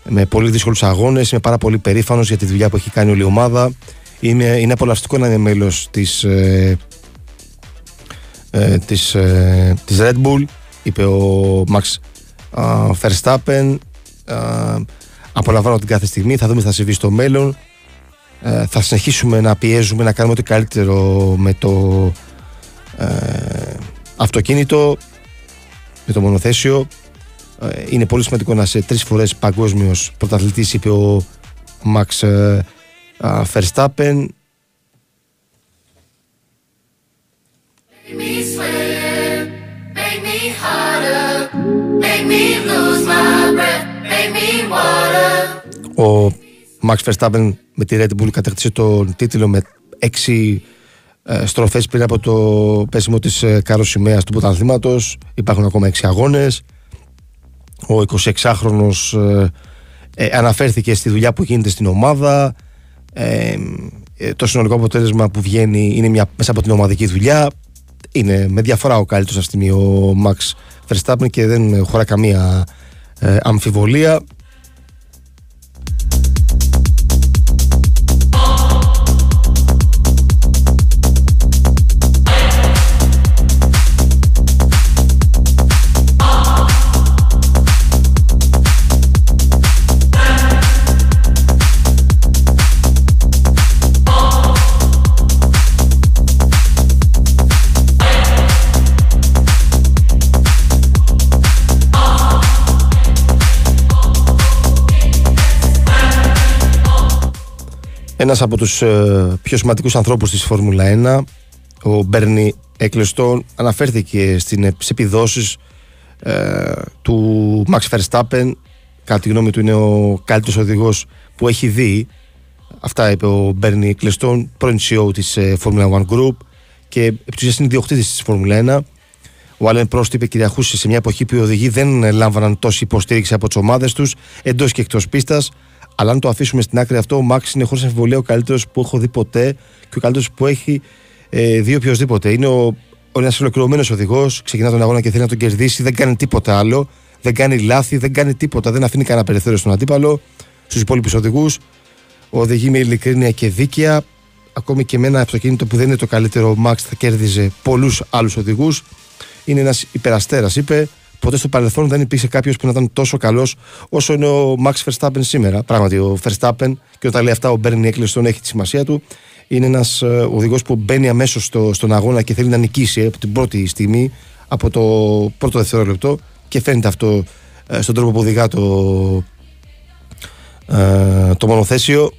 με πολύ δύσκολους αγώνες είμαι πάρα πολύ περήφανος για τη δουλειά που έχει κάνει όλη η ομάδα. Είναι, είναι απολαυστικό να είναι μέλος της, ε, ε, της, ε, της Red Bull είπε ο Max α, Verstappen. Α, απολαμβάνω την κάθε στιγμή θα δούμε τι θα συμβεί στο μέλλον. Ε, θα συνεχίσουμε να πιέζουμε να κάνουμε ό,τι καλύτερο με το ε, αυτοκίνητο με το μονοθέσιο. ε, είναι πολύ σημαντικό να είσαι τρεις φορές παγκόσμιος πρωταθλητής είπε ο Max ε, α, Verstappen Make me sweat, make me harder, make me lose my breath, make me water. Ο Max Verstappen με τη Red Bull κατέκτησε τον τίτλο με έξι ε, στροφές πριν από το πέσιμο της ε, Κάρος Σημαίας του πρωταθλήματος. Υπάρχουν ακόμα έξι αγώνες. Ο 26χρονος ε, ε, αναφέρθηκε στη δουλειά που γίνεται στην ομάδα. Ε, ε, το συνολικό αποτέλεσμα που βγαίνει είναι μια, μέσα από την ομαδική δουλειά. Είναι με διαφορά ο καλύτερος αυτή τη στιγμή ο Max Verstappen και δεν χωρά καμία ε, αμφιβολία. Ένας από τους ε, πιο σημαντικούς ανθρώπους της Φόρμουλα 1, ο Μπέρνι Εκλεστόν, αναφέρθηκε στην, στις επιδόσεις ε, του Max Verstappen. Κατά τη γνώμη του είναι ο καλύτερος οδηγός που έχει δει. Αυτά είπε ο Μπέρνι Εκλεστόν, πρώην CEO της ε, Formula 1 Group και επιτουσίας είναι διοκτήτης της Φόρμουλα 1. Ο Άλεν Πρόστ είπε κυριαρχούσε σε μια εποχή που οι οδηγοί δεν λάμβαναν τόση υποστήριξη από τις ομάδες τους εντός και εκτός πίστας. Αλλά αν το αφήσουμε στην άκρη αυτό, ο Μάξ είναι χωρίς αμφιβολία ο καλύτερος που έχω δει ποτέ και ο καλύτερος που έχει ε, δει οποιοδήποτε. Είναι ο, ο ένας ολοκληρωμένος οδηγός, ξεκινά τον αγώνα και θέλει να τον κερδίσει, δεν κάνει τίποτα άλλο, δεν κάνει λάθη, δεν κάνει τίποτα, δεν αφήνει κανένα περιθώριο στον αντίπαλο, στους υπόλοιπους οδηγούς. Οδηγεί με ειλικρίνεια και δίκαια. Ακόμη και με ένα αυτοκίνητο που δεν είναι το καλύτερο, ο Μάξ θα κέρδιζε πολλούς άλλους οδηγούς. Είναι ένας υπεραστέρας, είπε. Ποτέ στο παρελθόν δεν υπήρξε κάποιος που να ήταν τόσο καλός όσο είναι ο Max Verstappen σήμερα. Πράγματι, ο Verstappen, και όταν λέει αυτά, ο Bernie Ecclestone έχει τη σημασία του. Είναι ένας οδηγός που μπαίνει αμέσως στο, στον αγώνα και θέλει να νικήσει από την πρώτη στιγμή, από το πρώτο δευτερόλεπτο και φαίνεται αυτό ε, στον τρόπο που οδηγά το, ε, το μονοθέσιο.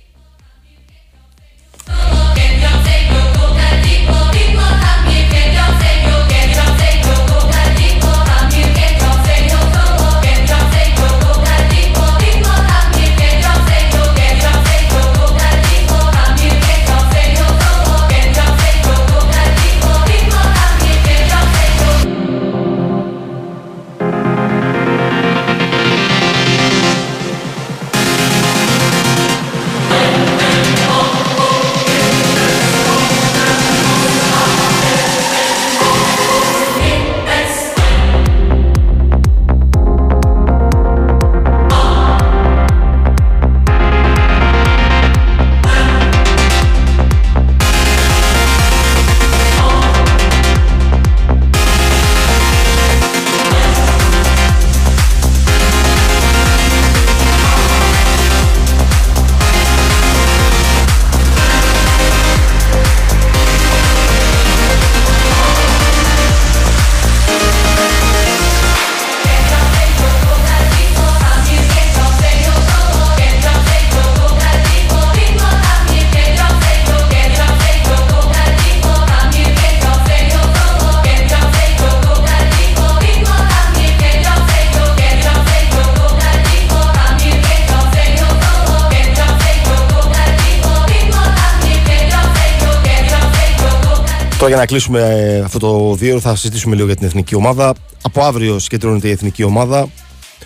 Για να κλείσουμε ε, αυτό το δύο θα συζητήσουμε λίγο για την εθνική ομάδα. Από αύριο συγκεντρώνεται η εθνική ομάδα.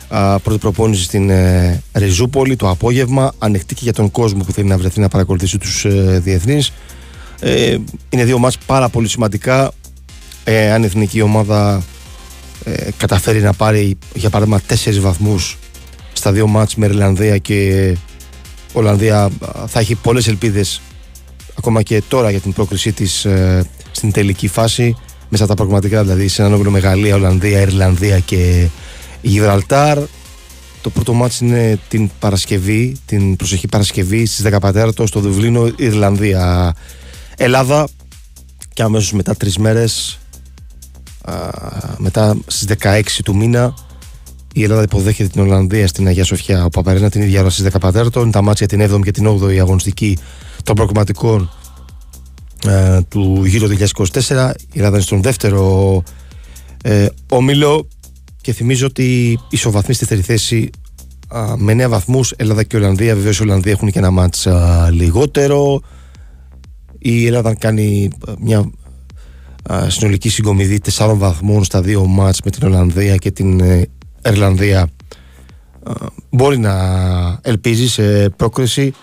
Α, πρώτη προπόνηση στην ε, Ριζούπολη το απόγευμα. Ανοιχτή και για τον κόσμο που θέλει να βρεθεί να παρακολουθήσει τους ε, διεθνείς. Ε, είναι δύο μάτς πάρα πολύ σημαντικά. Ε, αν η εθνική ομάδα ε, καταφέρει να πάρει για παράδειγμα τέσσερις βαθμούς στα δύο μάτς με Ιρλανδία και Ολλανδία α, θα έχει πολλές ελπίδες ακόμα και τώρα για την πρόκρισή της ε, στην τελική φάση μέσα από τα πραγματικά δηλαδή σε έναν όμιλο Μεγαλία, Ολλανδία, Ιρλανδία και Γιβραλτάρ το πρώτο μάτς είναι την Παρασκευή την προσεχή Παρασκευή στις 10 Πατέρατο στο Δουβλίνο Ιρλανδία Ελλάδα και αμέσως μετά τρεις μέρες α, μετά στις 16 του μήνα η Ελλάδα υποδέχεται την Ολλανδία στην Αγία Σοφιά. Ο Παπαρένα την ίδια ώρα στις 10 Πατέρτο. Είναι τα μάτια την 7η και την 8η αγωνιστική των προκριματικών ε, του γύρω 2024. Η Ελλάδα είναι στον δεύτερο ε, όμιλο και θυμίζω ότι ισοβαθμεί στη δεύτερη θέση α, με 9 βαθμούς Ελλάδα και Ολλανδία. Βεβαίως η Ολλανδία έχουν και ένα μάτσα λιγότερο. Η Ελλάδα κάνει α, μια α, συνολική συγκομιδή 4 βαθμών στα δύο μάτς με την Ολλανδία και την ε, Ιρλανδία α, μπορεί να ελπίζει σε πρόκριση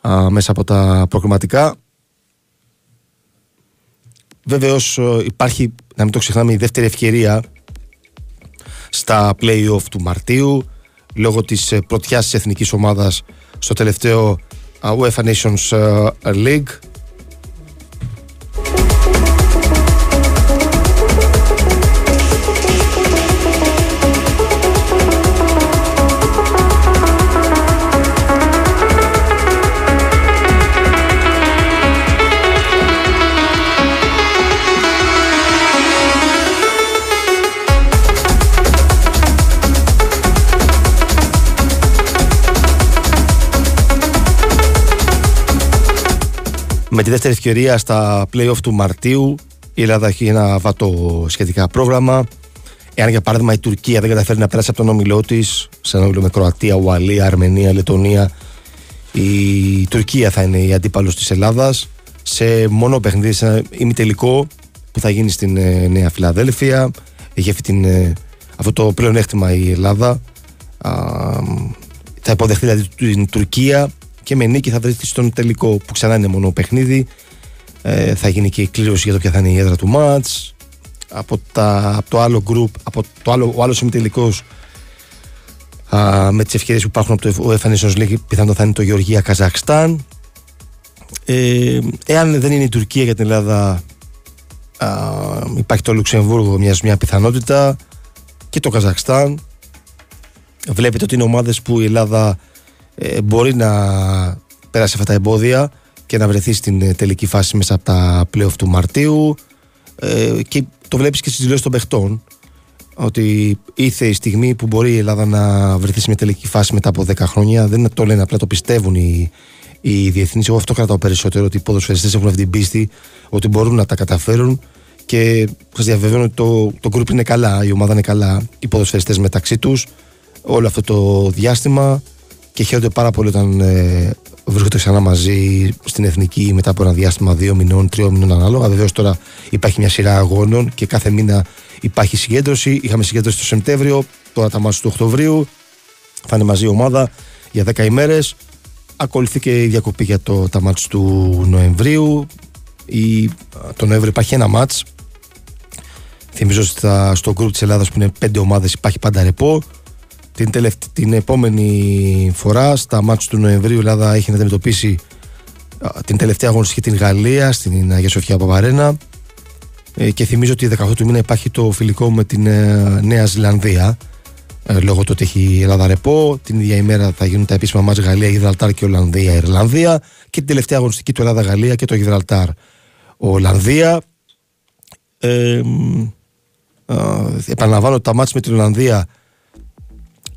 α, μέσα από τα προκριματικά. Βεβαίως υπάρχει, να μην το ξεχνάμε, η δεύτερη ευκαιρία στα play-off του Μαρτίου λόγω της ε, πρωτιάς της εθνικής ομάδας στο τελευταίο α, UEFA Nations ε, League Με τη δεύτερη ευκαιρία στα play-off του Μαρτίου η Ελλάδα έχει ένα βατό σχετικά πρόγραμμα. Εάν για παράδειγμα η Τουρκία δεν καταφέρει να περάσει από τον όμιλό της, σε ένα όμιλο με Κροατία, Ουαλία, Αρμενία, Λετωνία, η Τουρκία θα είναι η αντίπαλος της Ελλάδας σε μόνο παιχνίδι, σε ένα ημιτελικό που θα γίνει στην ε, Νέα Φιλαδέλφια. Έχει αυτή την, ε, αυτό το πλεονέκτημα η Ελλάδα. Α, θα υποδεχθεί δηλαδή την Τουρκία και με νίκη θα βρεθεί στον τελικό που ξανά είναι μόνο παιχνίδι. Ε, θα γίνει και η κλήρωση για το ποια θα είναι η έδρα του μάτς. Από, τα, από το άλλο group, από το άλλο, ο άλλος ημιτελικός α, με τις ευκαιρίες που υπάρχουν από το UEFA Nations League πιθανόν θα είναι το Γεωργία Καζακστάν. Ε, εάν δεν είναι η Τουρκία για την Ελλάδα α, υπάρχει το Λουξεμβούργο μιας, μια πιθανότητα και το Καζακστάν. Βλέπετε ότι είναι ομάδες που η Ελλάδα ε, μπορεί να πέρασε αυτά τα εμπόδια και να βρεθεί στην ε, τελική φάση μέσα από τα playoff του Μαρτίου. Ε, και το βλέπεις και στις δηλώσεις των παιχτών ότι ήρθε η στιγμή που μπορεί η Ελλάδα να βρεθεί σε μια τελική φάση μετά από 10 χρόνια. Δεν το λένε απλά το πιστεύουν οι, οι διεθνείς. Εγώ αυτό κρατάω περισσότερο ότι οι ποδοσφαιριστές έχουν αυτή την πίστη ότι μπορούν να τα καταφέρουν. Και σας διαβεβαιώνω ότι το, το group είναι καλά, η ομάδα είναι καλά οι ποδοσφαιριστές μεταξύ τους όλο αυτό το διάστημα και χαίρονται πάρα πολύ όταν ε, βρίσκονται ξανά μαζί στην εθνική μετά από ένα διάστημα δύο μηνών, τριών μηνών ανάλογα. Βεβαίως τώρα υπάρχει μια σειρά αγώνων και κάθε μήνα υπάρχει συγκέντρωση. Είχαμε συγκέντρωση το Σεπτέμβριο, τώρα τα μάτια του Οκτωβρίου. Θα είναι μαζί η ομάδα για 10 ημέρες. Ακολουθεί και η διακοπή για το, τα μάτια του Νοεμβρίου. Η, το Νοέμβριο υπάρχει ένα μάτς Θυμίζω ότι στα, στο group της Ελλάδας που είναι πέντε ομάδες υπάρχει πάντα ρεπό την, τελευτα... την επόμενη φορά, στα μάτια του Νοεμβρίου, η Ελλάδα έχει να αντιμετωπίσει την τελευταία αγωνιστική την Γαλλία στην Αγία Σοφιά Παπαρένα. Ε, και θυμίζω ότι 18 του μήνα υπάρχει το φιλικό με την ε, Νέα Ζηλανδία. Ε, λόγω του ότι έχει η Ελλάδα ρεπό. Την ίδια ημέρα θα γίνουν τα επίσημα μάτια Γαλλία, Γιβραλτάρ και Ολλανδία, Ιρλανδία. Και την τελευταία αγωνιστική του Ελλάδα-Γαλλία και το Γιβραλτάρ. Ολλανδία. Ε, ε, επαναλαμβάνω ότι τα μάτια με την Ολλανδία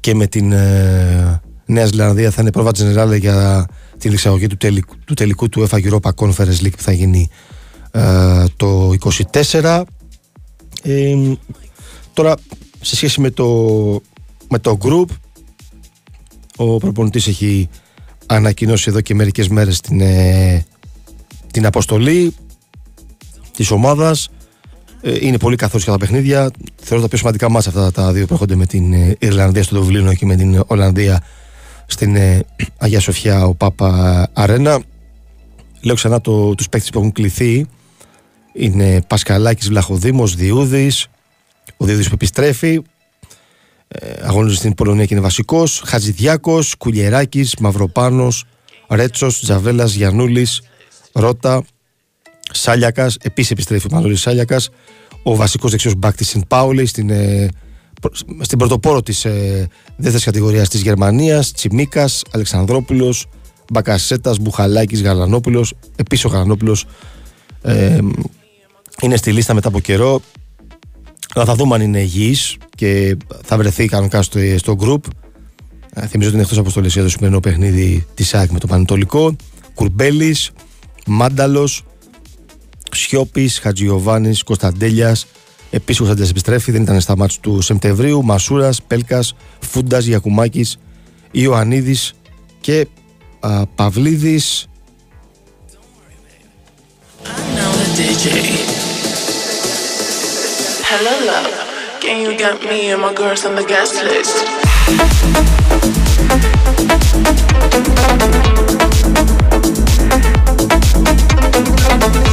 και με την ε, Νέα Ζηλανδία θα είναι πρόβα τζενεράλε για την εξαγωγή του τελικού, του τελικού του UEFA Europa Conference League που θα γίνει ε, το 24 ε, τώρα σε σχέση με το με το group ο προπονητής έχει ανακοινώσει εδώ και μερικές μέρες την, ε, την αποστολή της ομάδας. Είναι πολύ καθόλου τα παιχνίδια. Θεωρώ τα πιο σημαντικά μας αυτά τα δύο που έρχονται με την ε, Ιρλανδία στο Δουβλίνο και με την Ολλανδία στην ε, Αγία Σοφιά, ο Πάπα Αρένα. Λέω ξανά το, τους παίκτες που έχουν κληθεί. Είναι Πασκαλάκης Βλαχοδήμος, Διούδης, ο Διούδης που επιστρέφει, ε, αγωνίζεται στην Πολωνία και είναι βασικός, Χατζηδιάκος, Κουλιεράκης, Μαυροπάνος, Ρέτσος, Τζαβέλας, Γιαννούλης, Ρότα, Σάλιακας, επίσης επιστρέφει ο Μανώλης Σάλιακας, ο βασικός δεξιός μπακ της Σιν Πάουλης, στην, ε, προ- στην πρωτοπόρο της ε, δεύτερης κατηγορίας της Γερμανίας, Τσιμίκας, Αλεξανδρόπουλος, Μπακασέτας, Μπουχαλάκης, Γαλανόπουλος, επίσης ο Γαλανόπουλος ε, είναι στη λίστα μετά από καιρό. Αλλά θα δούμε αν είναι υγιής και θα βρεθεί κανονικά στο, στο group. Ε, θυμίζω ότι είναι εκτός αποστολής για το σημερινό παιχνίδι της ΑΕΚ με το Πανετολικό. Κουρμπέλης, Μάνταλος, Σιώπης, Χατζιωβάνης, Κωνσταντέλιας. Επίσης ο Κωνσταντέλιας επιστρέφει, δεν ήταν στα μάτς του Σεπτεμβρίου. Μασούρας, Πέλκας, Φούντας, Γιακουμάκης, Ιωαννίδης και α, Παυλίδης. DJ. Hello, love. Can you get me and my girls on the guest list? Can you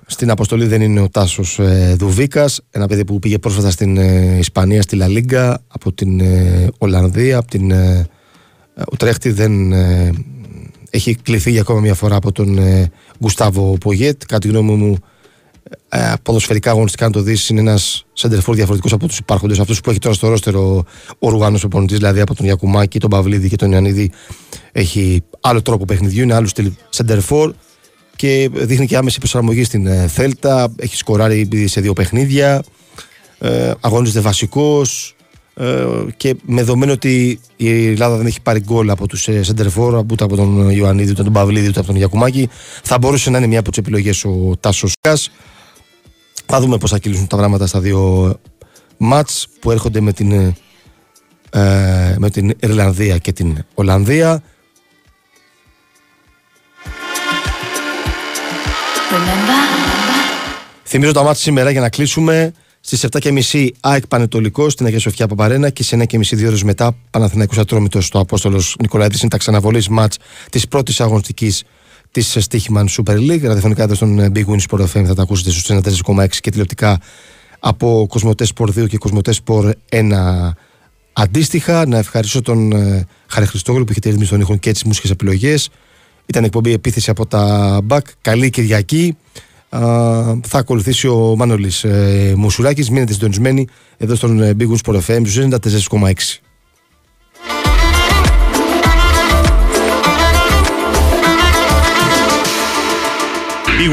στην αποστολή δεν είναι ο Τάσος ε, Δουβίκας, ένα παιδί που πήγε πρόσφατα στην ε, Ισπανία, στη Λα Λίγκα, από την ε, Ολλανδία, από την ε, Ουτρέχτη. Δεν ε, έχει κληθεί για ακόμα μια φορά από τον ε, Γκουστάβο Πογέτ. Κατά τη γνώμη μου, ε, ποδοσφαιρικά αγωνιστικά, αν το δεις, είναι ένας σέντερφορ διαφορετικός από τους υπάρχοντες. Αυτό που έχει τώρα στο ρόστερο ο Ρουγάνο προπονητή, δηλαδή από τον Γιακουμάκη, τον Παυλίδη και τον Ιαννίδη, έχει άλλο τρόπο παιχνιδιού, είναι άλλο στυλ σέντερφορ και δείχνει και άμεση προσαρμογή στην ε, Θέλτα. Έχει σκοράρει ήδη σε δύο παιχνίδια. Ε, αγωνίζεται βασικός. Ε, και με δεδομένο ότι η Ελλάδα δεν έχει πάρει γκολ από τους ε, Σεντερφόρ, ούτε από τον Ιωαννίδη, ούτε από τον Παυλίδη, ούτε από τον Γιακουμάκη, θα μπορούσε να είναι μια από τις επιλογές ο Τάσος Σκά. Θα δούμε πώς θα κυλήσουν τα πράγματα στα δύο μάτς που έρχονται με την, ε, ε, με την Ιρλανδία και την Ολλανδία. Θυμίζω τα μάτια σήμερα για να κλείσουμε. Στις 7.30 ΑΕΚ Πανετολικό στην Αγία Σοφιά Παπαρένα και σε 9.30 δύο ώρες μετά Παναθηναϊκός Ατρόμητος στο Απόστολος Νικολαίδης. Είναι τα ξαναβολής μάτς της πρώτης αγωνιστικής της Στίχημαν Super League. Ραδιοφωνικά εδώ στον Big Win Sport FM θα τα ακούσετε στους 94,6 και τηλεοπτικά από Κοσμοτέ Sport 2 και Κοσμοτέ Sport 1 αντίστοιχα. Να ευχαριστήσω τον ε, Χαρη Χριστόγλου που είχε ρυθμίσει τον ήχο και τις μουσικές επιλογές. Ήταν εκπομπή επίθεση από τα Μπακ. Καλή Κυριακή. Α, θα ακολουθήσει ο Μάνολης ε, Μουσουράκης. Μείνετε συντονισμένοι εδώ στον ε, Big Win Sport FM στους 94,6.